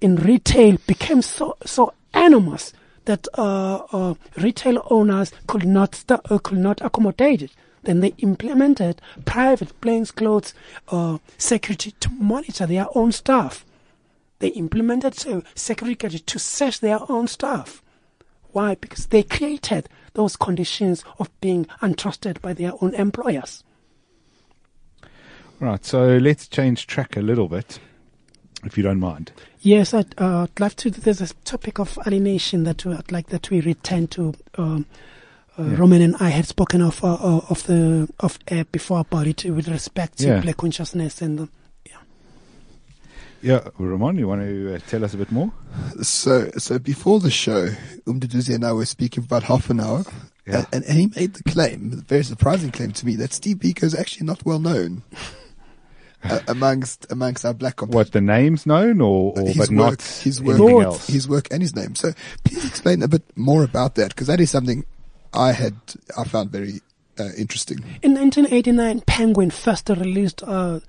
in retail became so so enormous that uh, uh, retail owners could not st- uh, could not accommodate it. Then they implemented private plainclothes uh, security to monitor their own staff. They implemented uh, security to search their own staff. Why? Because they created those conditions of being untrusted by their own employers. Right. So let's change track a little bit, if you don't mind. Yes, I'd, uh, I'd love to. There's a topic of alienation that we, I'd like that we return to. Um, uh, Roman and I had spoken of uh, of the of before about it with respect to Yeah. black consciousness and the, Yeah, Ramon, you want to uh, tell us a bit more? So, so before the show, Umduduzi and I were speaking for about half an hour, Yeah. and, and he made the claim, the very surprising claim to me, that Steve Biko is actually not well known uh, amongst amongst our black comp- What the name's known, or, or his but work, not his work, anything else? his work, and his name. So, please explain a bit more about that, because that is something I had I found very uh, interesting. In 1989, Penguin first released uh,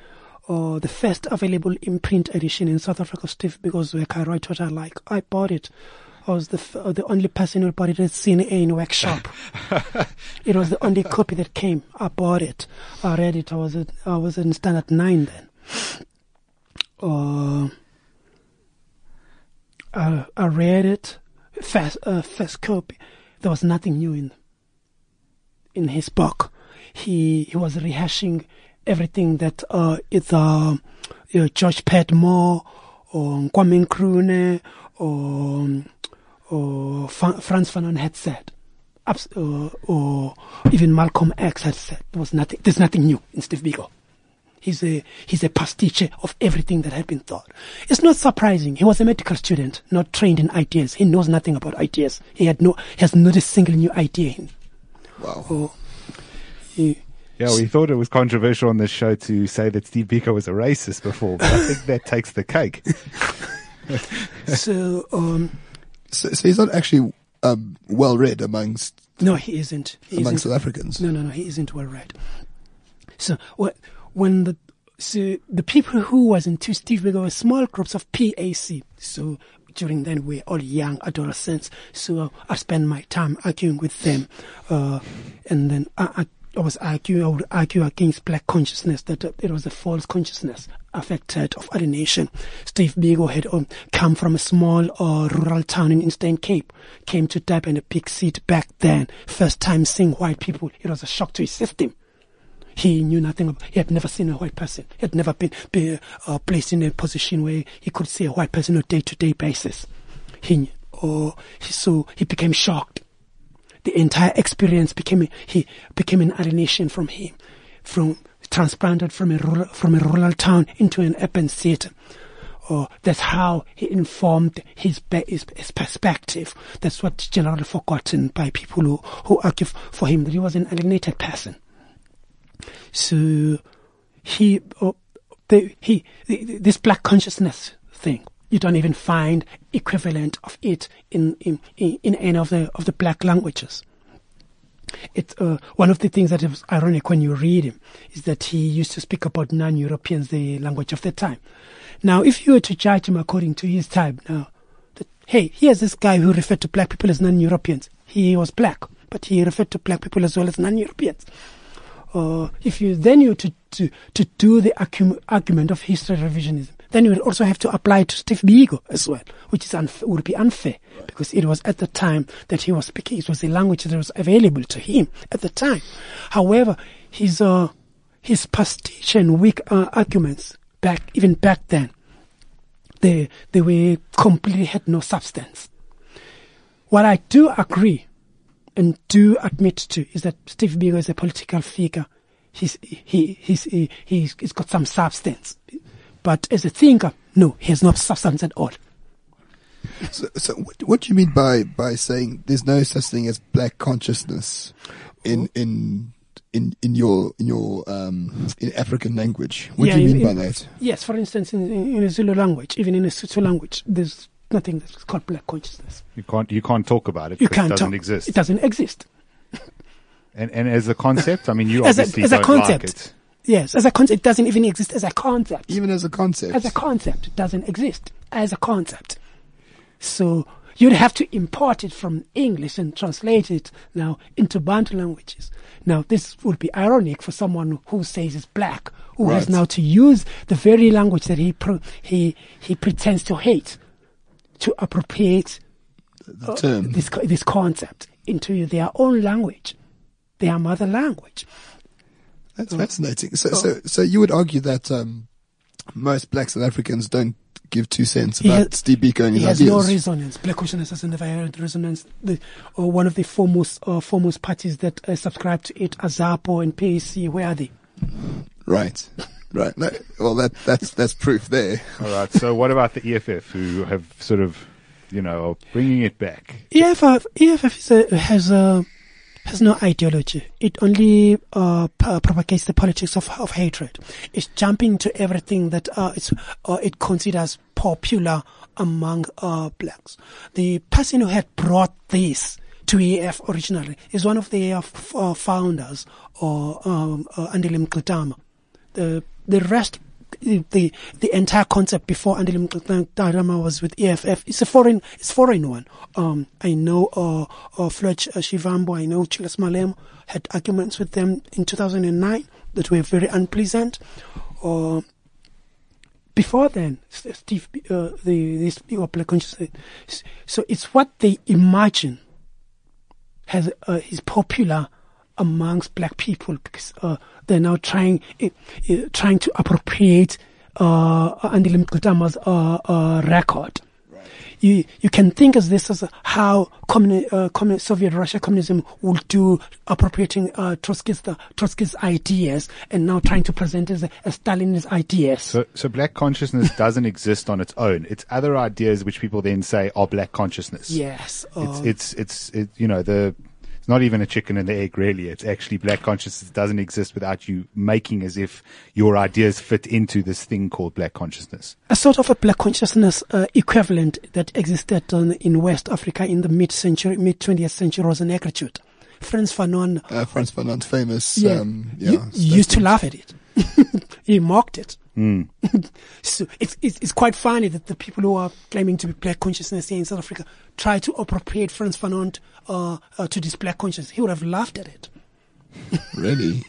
uh, the first available imprint edition in South Africa. Steve Biko's work I write what I like. I bought it. I was the f- uh, the only person who bought it at CNA in workshop. it was the only copy that came. I bought it. I read it. I was at, I was in standard nine then. Uh, I, I read it. First, uh, first copy. There was nothing new in in his book. He he was rehashing everything that uh, it's uh, you know, George Padmore or Kwame Nkrumah or or Frantz Fanon had said, Abs- uh, or even Malcolm X had said. There was nothing. There's nothing new in Steve Biko. He's a he's a pastiche of everything that had been thought. It's not surprising. He was a medical student, not trained in ideas. He knows nothing about ideas. He had no he has not a single new idea. Wow. or he, Yeah, we thought it was controversial on this show to say that Steve Biko was a racist before, but I think that takes the cake. so um, So, so he's not actually um, well read amongst no, he isn't. He amongst isn't. South Africans. No, no, no, he isn't well read. So what when the so the people who was into Steve Biko were small groups of PAC. So during then we were all young adolescents. So I spent my time arguing with them, uh, and then I, I, I was arguing. I would argue against black consciousness that uh, it was a false consciousness affected of alienation. Steve Biko had um, come from a small uh, rural town in Eastern Cape, came to Durban, a big seat back then. First time seeing white people, it was a shock to his system. He knew nothing. About, he had never seen a white person. He had never been, been uh, placed in a position where he could see a white person on a day-to-day basis. He, or he, so he became shocked. The entire experience became he became an alienation from him, from transplanted from a rural, from a rural town into an urban city. Or oh, that's how he informed his, his, his perspective. That's what's generally forgotten by people who, who argue for him that he was an alienated person. So he, oh, the, he, the, this black consciousness thing, you don't even find equivalent of it in, in, in any of the, of the black languages. It's uh, one of the things that is ironic when you read him is that he used to speak about non-Europeans, the language of the time. Now, if you were to judge him according to his time, now, that, hey, here's this guy who referred to black people as non-Europeans. He was black, but he referred to black people as well as non-Europeans uh, if you then you to, to, to do the argument of history revisionism, then you will also have to apply to Steve Biko as well, which is unf- would be unfair because it was at the time that he was speaking. It was the language that was available to him at the time. However, his uh, his pastiche and weak uh, arguments back even back then, they they were completely had no substance. What I do agree and do admit to is that Steve Biko is a political figure. He's, he, he's, he, he's, he's got some substance. But as a thinker, no, he has no substance at all. So, so what, what do you mean by, by saying there's no such thing as black consciousness in, in, in, in your, in your, um, in African language? What Yeah, do you in- mean by that? Yes, for instance, in, in in a Zulu language, even in a Sotho language, there's nothing that's called black consciousness. You can't you can't talk about it. You 'cause can't It doesn't talk. exist. It doesn't exist. and and as a concept, I mean, you As a- obviously as a don't concept. like it. Yes, as a concept, it doesn't even exist as a concept. Even as a concept. as a concept. It doesn't exist as a concept. So you'd have to import it from English and translate it now into Bantu languages. Now this would be ironic for someone who says he's black, who has now to use the very language that he pro- he he pretends to hate to appropriate the term. Uh, this this concept into their own language, their mother language. That's fascinating. So, so, so you would argue that um, most Black South Africans don't give two cents He about has- Steve Biko and his He his has no ideas. resonance. Black consciousness has never had resonance. The, or one of the foremost uh, foremost parties that uh, subscribe to it, Azapo and PAC, where are they? right, right. No, well, that that's that's proof there. All right. So what about the EFF, who have sort of, you know, bringing it back? EFF, EFF is a, has a has no ideology. It only uh, p- propagates the politics of, of hatred. It's jumping to everything that uh, uh, it considers popular among uh, blacks. The person who had brought this to EF originally is one of the uh, f- uh, founders, or um, uh, Andile Mngxitama. The the rest the the, entire concept before Andile Mngxitama was with EFF it's a foreign it's foreign one. Um, I know uh, uh, Fletch uh, Shivambu, I know Julius Malema had arguments with them in 2009 that were very unpleasant. Uh, before then, Steve, uh, the this people. So it's what they imagine has uh, is popular amongst black people because uh, they're now trying uh, uh, trying to appropriate uh, Andile Mngxitama's uh, uh, record. You you can think as this as how communi- uh, communi- Soviet Russia communism would do appropriating uh, Trotsky's Trotsky's ideas and now trying to present as, as Stalin's ideas. So, so black consciousness doesn't exist on its own. It's other ideas which people then say are black consciousness. yes, It's uh, it's it's it, you know the it's not even a chicken and the egg really. It's actually black consciousness doesn't exist without you making as if your ideas fit into this thing called black consciousness. a sort of a black consciousness uh, equivalent that existed on, in West Africa in the mid-century, mid-20th century was an negritude. Frantz Fanon Uh, Frantz Fanon's famous. yeah, Um, u- yeah, used to laugh at it. he mocked it. so it's, it's it's quite funny that the people who are claiming to be black consciousness here in South Africa try to appropriate Frantz Fanon uh, uh, to this black consciousness. He would have laughed at it. Really?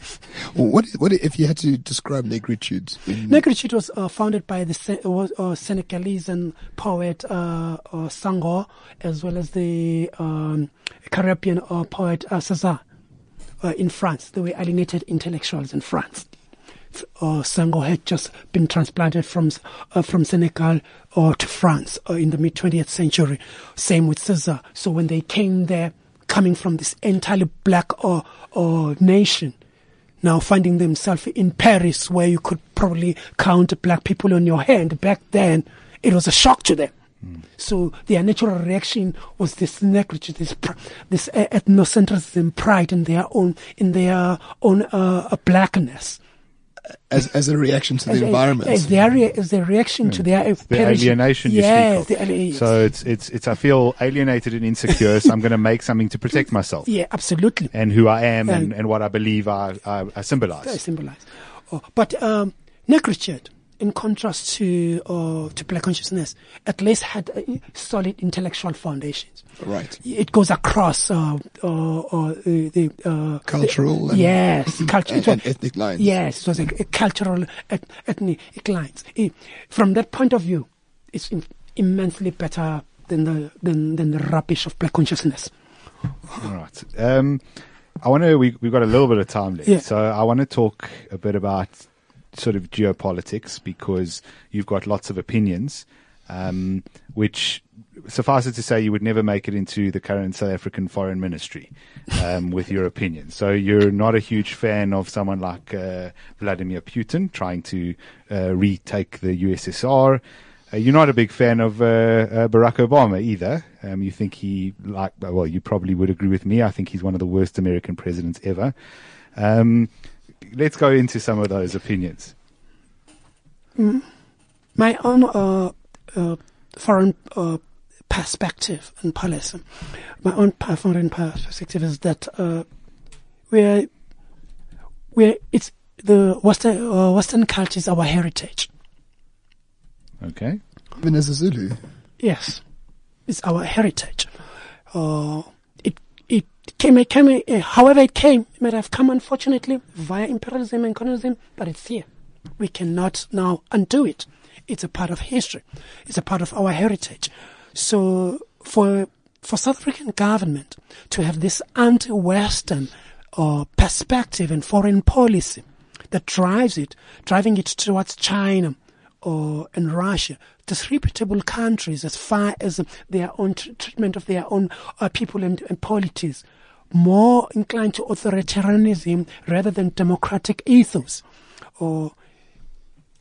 Well, what what if you had to describe negritude? In, Negritude was uh, founded by the Sen- uh, was, uh, Senegalese and poet uh, uh, Senghor, as well as the um, Caribbean uh, poet uh, Césaire uh, in France. They were alienated intellectuals in France. Uh, Senghor had just been transplanted from uh, from Senegal uh, to France uh, in the mid 20th century. Same with Césaire. So when they came there, coming from this entirely black uh, uh, nation, now finding themselves in Paris, where you could probably count black people on your hand back then, it was a shock to them. So their natural reaction was this negritude, this pr- this ethnocentrism, pride in their own in their own uh, blackness. As as a reaction to the As environment. as their rea- as their reaction to their the alienation you yes, speak the ali- So it's it's it's I feel alienated and insecure, so I'm going to make something to protect myself yeah, absolutely. and who I am and, And- and what I believe I I, I I symbolize. symbolize. Oh, but um, negritude, in contrast to uh, to black consciousness, at least had uh, solid intellectual foundations. Right. It goes across uh, uh, uh, the uh, Cultural the- and- yes, culture, and- and ethnic lines. Yes, it was a, a cultural et- ethnic lines. Eh, From that point of view, it's im- immensely better than the than, than the rubbish of black consciousness. All right. Um, I want to. We we've got a little bit of time left, Yeah. so I want to talk a bit about sort of geopolitics because you've got lots of opinions, um, which suffice it to say you would never make it into the current South African foreign ministry um, with your opinions. So you're not a huge fan of someone like uh, Vladimir Putin trying to uh, retake the USSR. Uh, you're not a big fan of uh, uh, Barack Obama either. Um, you think he, like, well, you probably would agree with me. I think he's one of the worst American presidents ever. Um, let's go into some of those opinions. my own uh, uh, foreign uh, perspective and policy, my own foreign perspective is that uh, we're, we're, it's the Western, uh, Western culture is our heritage. Okay. Even as a Zulu. Yes, it's our heritage. Uh, it it came, it came, uh, however it came, it might have come unfortunately via imperialism and colonialism, but it's here. We cannot now undo it. It's a part of history. It's a part of our heritage. So for for South African government to have this anti-Western uh, perspective and foreign policy that drives it, driving it towards China, or in Russia, disreputable countries as far as their own tr- treatment of their own uh, people and, and polities, more inclined to authoritarianism rather than democratic ethos. Or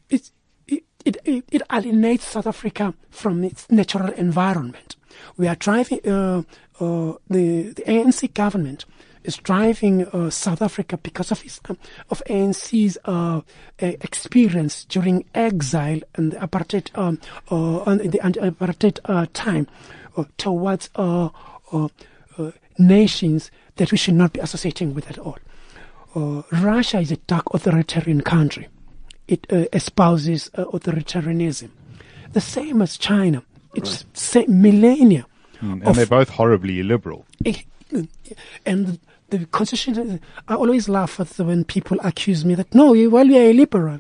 it, it, it, it, alienates South Africa from its natural environment. We are driving, uh, uh, the, the ANC government is driving uh, South Africa because of its, um, of ANC's uh, uh, experience during exile and the apartheid um, uh, and the apartheid uh, time uh, towards uh, uh, uh, nations that we should not be associating with at all. Uh, Russia is a dark authoritarian country. It uh, espouses uh, authoritarianism. The same as China. It's sa- millennia. And of- they're both horribly illiberal. and the constitution, I always laugh at the, when people accuse me that, no, you, well, you're a liberal.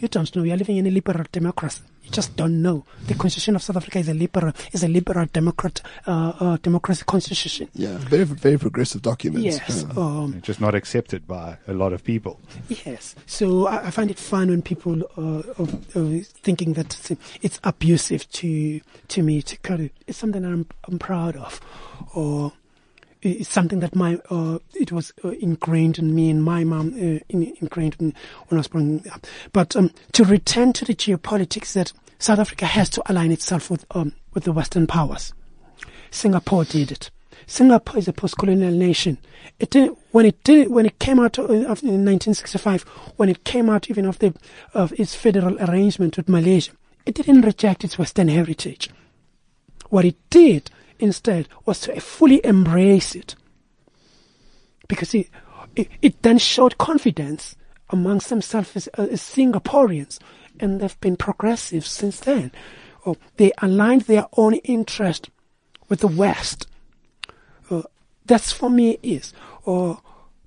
You don't know. You're living in a liberal democracy. You just don't know. The constitution of South Africa is a liberal, is a liberal democrat, uh, uh, democracy constitution. Yeah. Very very progressive document. Yes. Yeah. Um, just not accepted by a lot of people. Yes. So I, I find it fun when people are, of, of thinking that it's, it's abusive to to me to cut it. It's something I'm I'm proud of, or it's something that my uh, it was uh, ingrained in me and my mom uh, in, ingrained in, when I was growing up. But um, to return to the geopolitics, that South Africa has to align itself with um, with the Western powers. Singapore did it. Singapore is a post-colonial nation. It didn't, when it did when it came out of, of in 1965, when it came out even of the of its federal arrangement with Malaysia, it didn't reject its Western heritage. What it did instead was to fully embrace it, because it it, it then showed confidence amongst themselves as, as Singaporeans and they've been progressive since then. Or they aligned their own interest with the West. Uh, that's for me is, or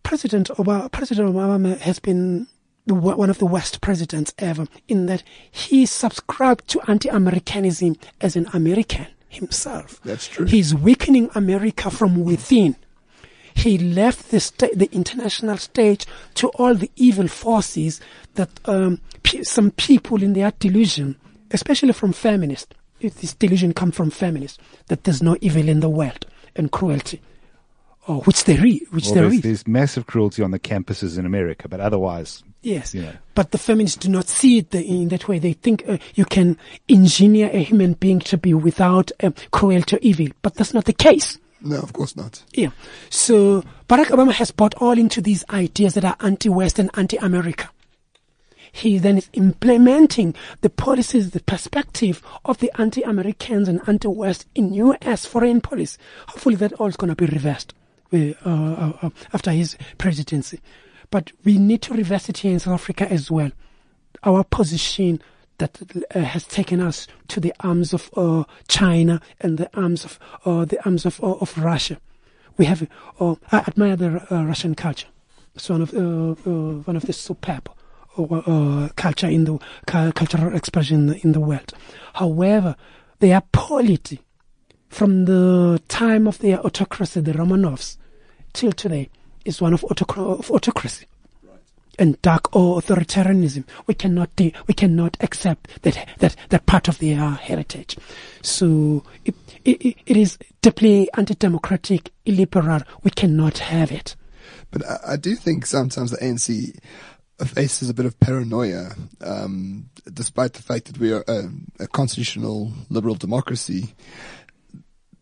President Obama, President Obama has been one of the worst presidents ever in that he subscribed to anti-Americanism as an American himself. That's true. He's weakening America from within. He left the, sta- the international stage to all the evil forces that um, pe- some people in their delusion, especially from feminists, if this delusion comes from feminists, that there's no evil in the world and cruelty, oh, which there is, which Well, there there's, is. there's massive cruelty on the campuses in America, but otherwise, Yes, you know. but the feminists do not see it in that way. They think uh, you can engineer a human being to be without um, cruelty or evil, but that's not the case. No, of course not. Yeah. So Barack Obama has bought all into these ideas that are anti-West and anti-America. He then is implementing the policies, the perspective of the anti-Americans and anti-West in U.S. foreign policy. Hopefully that all is going to be reversed uh, uh, uh, after his presidency. But we need to reverse it here in South Africa as well. Our position that uh, has taken us to the arms of uh, China and the arms of uh, the arms of uh, of Russia. We have. I admire the Russian culture. It's one of one of the superb culture in the cu- cultural expression in the, in the world. However, their polity from the time of their autocracy, the Romanovs, till today, is one of, autocra- of autocracy and dark authoritarianism. We cannot de- we cannot accept that that that part of their heritage. So it it, it is deeply anti-democratic, illiberal. We cannot have it. But I, I do think sometimes the ANC faces a bit of paranoia, um, despite the fact that we are a, a constitutional liberal democracy.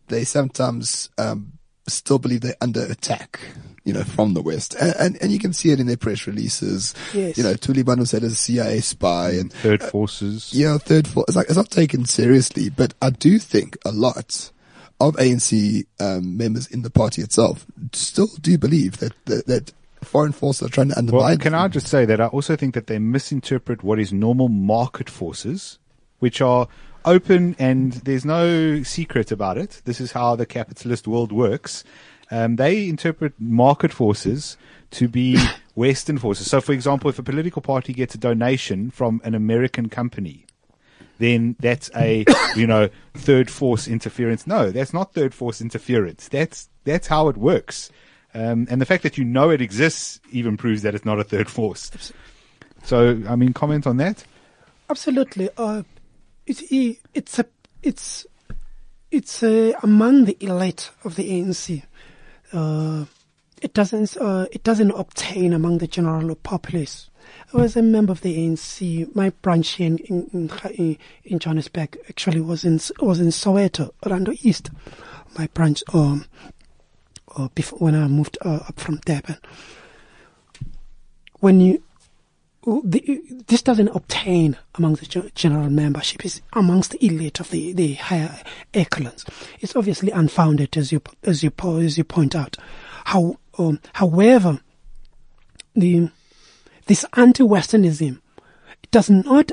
They sometimes um, still believe they're under attack, you know, from the West, and, and and you can see it in their press releases. Yes. You know, Tuliban was said as a CIA spy, and third forces. yeah, third force. It's like it's not taken seriously, but I do think a lot of ANC um, members in the party itself still do believe that that, that foreign forces are trying to undermine. Well, can I just say that I also think that they misinterpret what is normal market forces, which are open and there's no secret about it. This is how the capitalist world works. Um, they interpret market forces to be Western forces. So, for example, if a political party gets a donation from an American company, then that's a you know third force interference. No, that's not third force interference. That's that's how it works. Um, and the fact that you know it exists even proves that it's not a third force. So, I mean, comment on that. Absolutely. Uh, it, it, it's a, it's, it's among the elite of the ANC. Uh, it doesn't, uh, it doesn't obtain among the general populace. I was a member of the ANC. My branch in, in, in, in Johannesburg actually was in, was in Soweto, Orlando East. My branch, um, uh, before, when I moved uh, up from Durban. When you, the, this doesn't obtain among the general membership. It's amongst the elite of the, the higher echelons. It's obviously unfounded, as you as you as you point out. How, um, however, the this anti-Westernism does not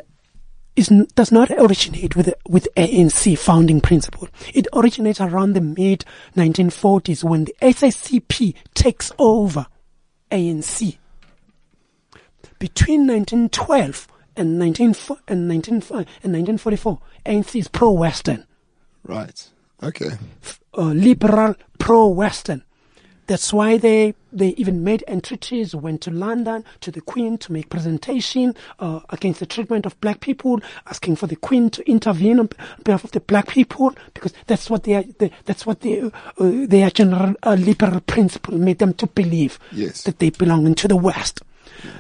is does not originate with with ANC founding principle. It originates around the mid 1940s when the SACP takes over ANC between 1912 and 19, and 19, and 1944, ANC is pro-Western, Right. Okay. uh, liberal, pro-Western. That's why they, they even made entreaties, went to London to the Queen to make presentation uh, against the treatment of black people, asking for the Queen to intervene on behalf of the black people, because that's what they, are, they that's what they, uh, their general uh, liberal principle made them to believe Yes. that they belong into the West.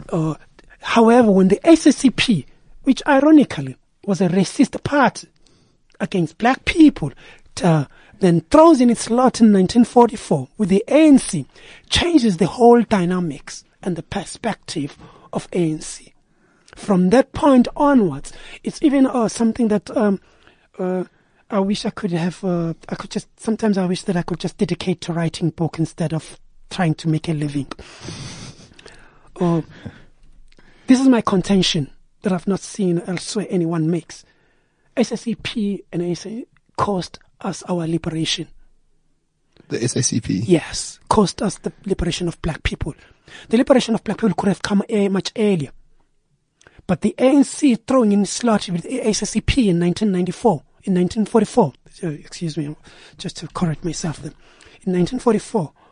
Uh, however, when the SACP, which ironically was a racist party against black people, uh, then throws in its lot in 1944 with the ANC, changes the whole dynamics and the perspective of ANC. From that point onwards, it's even uh, something that um, uh, I wish I could have. Uh, I could just sometimes I wish that I could just dedicate to writing book instead of trying to make a living. Uh, this is my contention that I've not seen elsewhere anyone makes. SACP and ANC cost us our liberation. The SACP. Yes, cost us the liberation of black people. The liberation of black people could have come much earlier. But the ANC throwing in slot with the SACP in 1994, in 1944, uh, excuse me, just to correct myself then, in 1944, uh,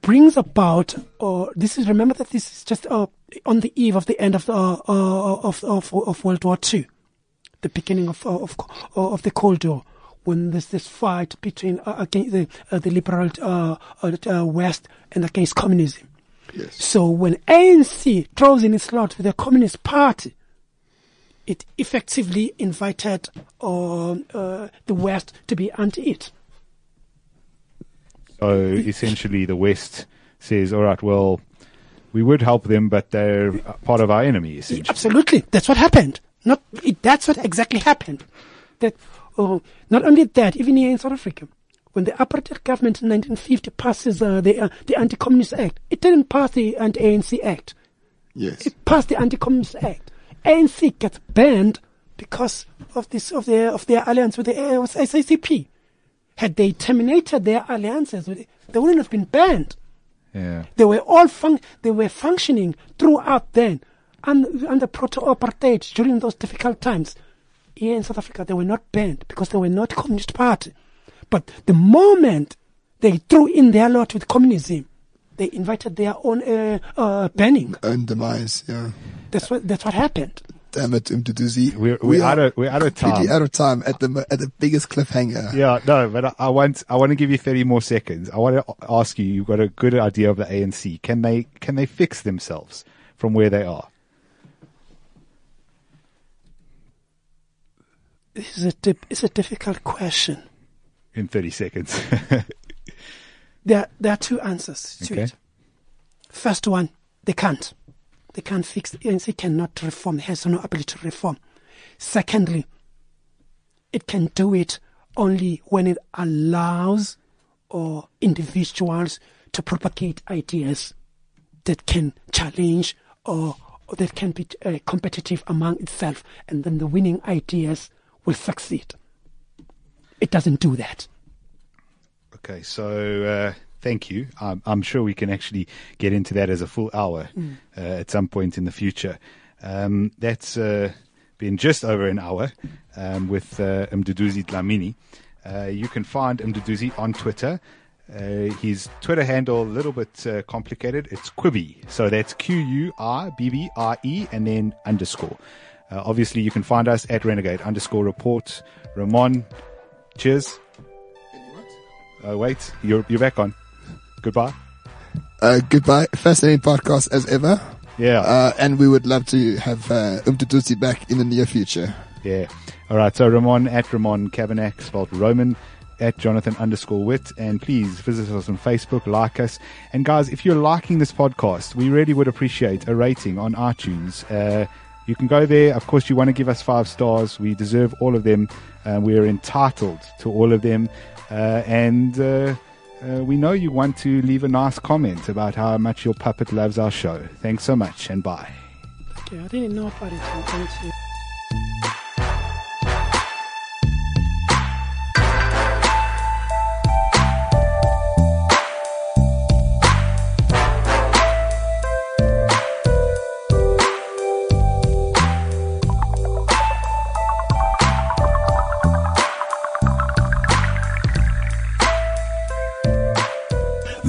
brings about, uh, this is, remember that this is just uh, on the eve of the end of, the, uh, uh, of, of, of World War II, the beginning of, of, of the Cold War when there's this fight between uh, against the, uh, the liberal uh, uh, uh, West and against communism. Yes. So when ANC throws in its lot with the Communist Party, it effectively invited uh, the West to be anti it. So essentially, the West says, "All right, well, we would help them, but they're part of our enemy." Essentially, Absolutely, that's what happened. Not it, that's what exactly happened. That oh, not only that, even here in South Africa, when the apartheid government in 1950 passes uh, the uh, the Anti-Communist Act, it didn't pass the Anti-ANC Act. Yes. It passed the Anti-Communist Act. ANC gets banned because of this of their of their alliance with the uh, with SACP. Had they terminated their alliances, they wouldn't have been banned. yeah. They were all fun- they were functioning throughout then and under proto-apartheid during those difficult times. Here in South Africa, they were not banned because they were not communist party. But the moment they threw in their lot with communism, they invited their own uh, uh, banning. Own demise. Yeah. That's what that's what happened. Damn it, Umduduzi. We're, We we're, are out of, we're out of time. out of time at the at the biggest cliffhanger. Yeah, no, but I, I want I want to give you thirty more seconds. I want to ask you. You've got a good idea of the ANC. Can they can they fix themselves from where they are? This is a dip, it's a difficult question. In thirty seconds. There there are two answers to Okay. it. First one, they can't. They can't fix. ANC cannot reform. Has no ability to reform. Secondly, it can do it only when it allows or individuals to propagate ideas that can challenge or, or that can be uh, competitive among itself, and then the winning ideas will succeed. It doesn't do that. Okay, so uh, thank you. I'm, I'm sure we can actually get into that as a full hour uh, at some point in the future. Um, that's uh, been just over an hour um, with uh, Mduduzi Dlamini. Uh, you can find Mduduzi on Twitter. Uh, his Twitter handle a little bit uh, complicated. It's Quibi, so that's Q U R B B R E and then underscore. Uh, obviously, you can find us at Renegade underscore report. Ramon, cheers. Uh, wait, you're you're back on. Goodbye. Uh, goodbye. Fascinating podcast as ever. Yeah, Uh, and we would love to have uh, Umduduzi back in the near future. yeah. All right. So Ramon at Ramon Kavanagh, spelled Roman, at Jonathan underscore Wit, and please visit us on Facebook, like us, and guys, if you're liking this podcast, we really would appreciate a rating on iTunes. Uh, you can go there. Of course, you want to give us five stars. We deserve all of them. Uh, we're entitled to all of them, uh, and. Uh, we know you want to leave a nice comment about how much your puppet loves our show. Thanks so much and bye. Okay, I didn't know about it. I'm going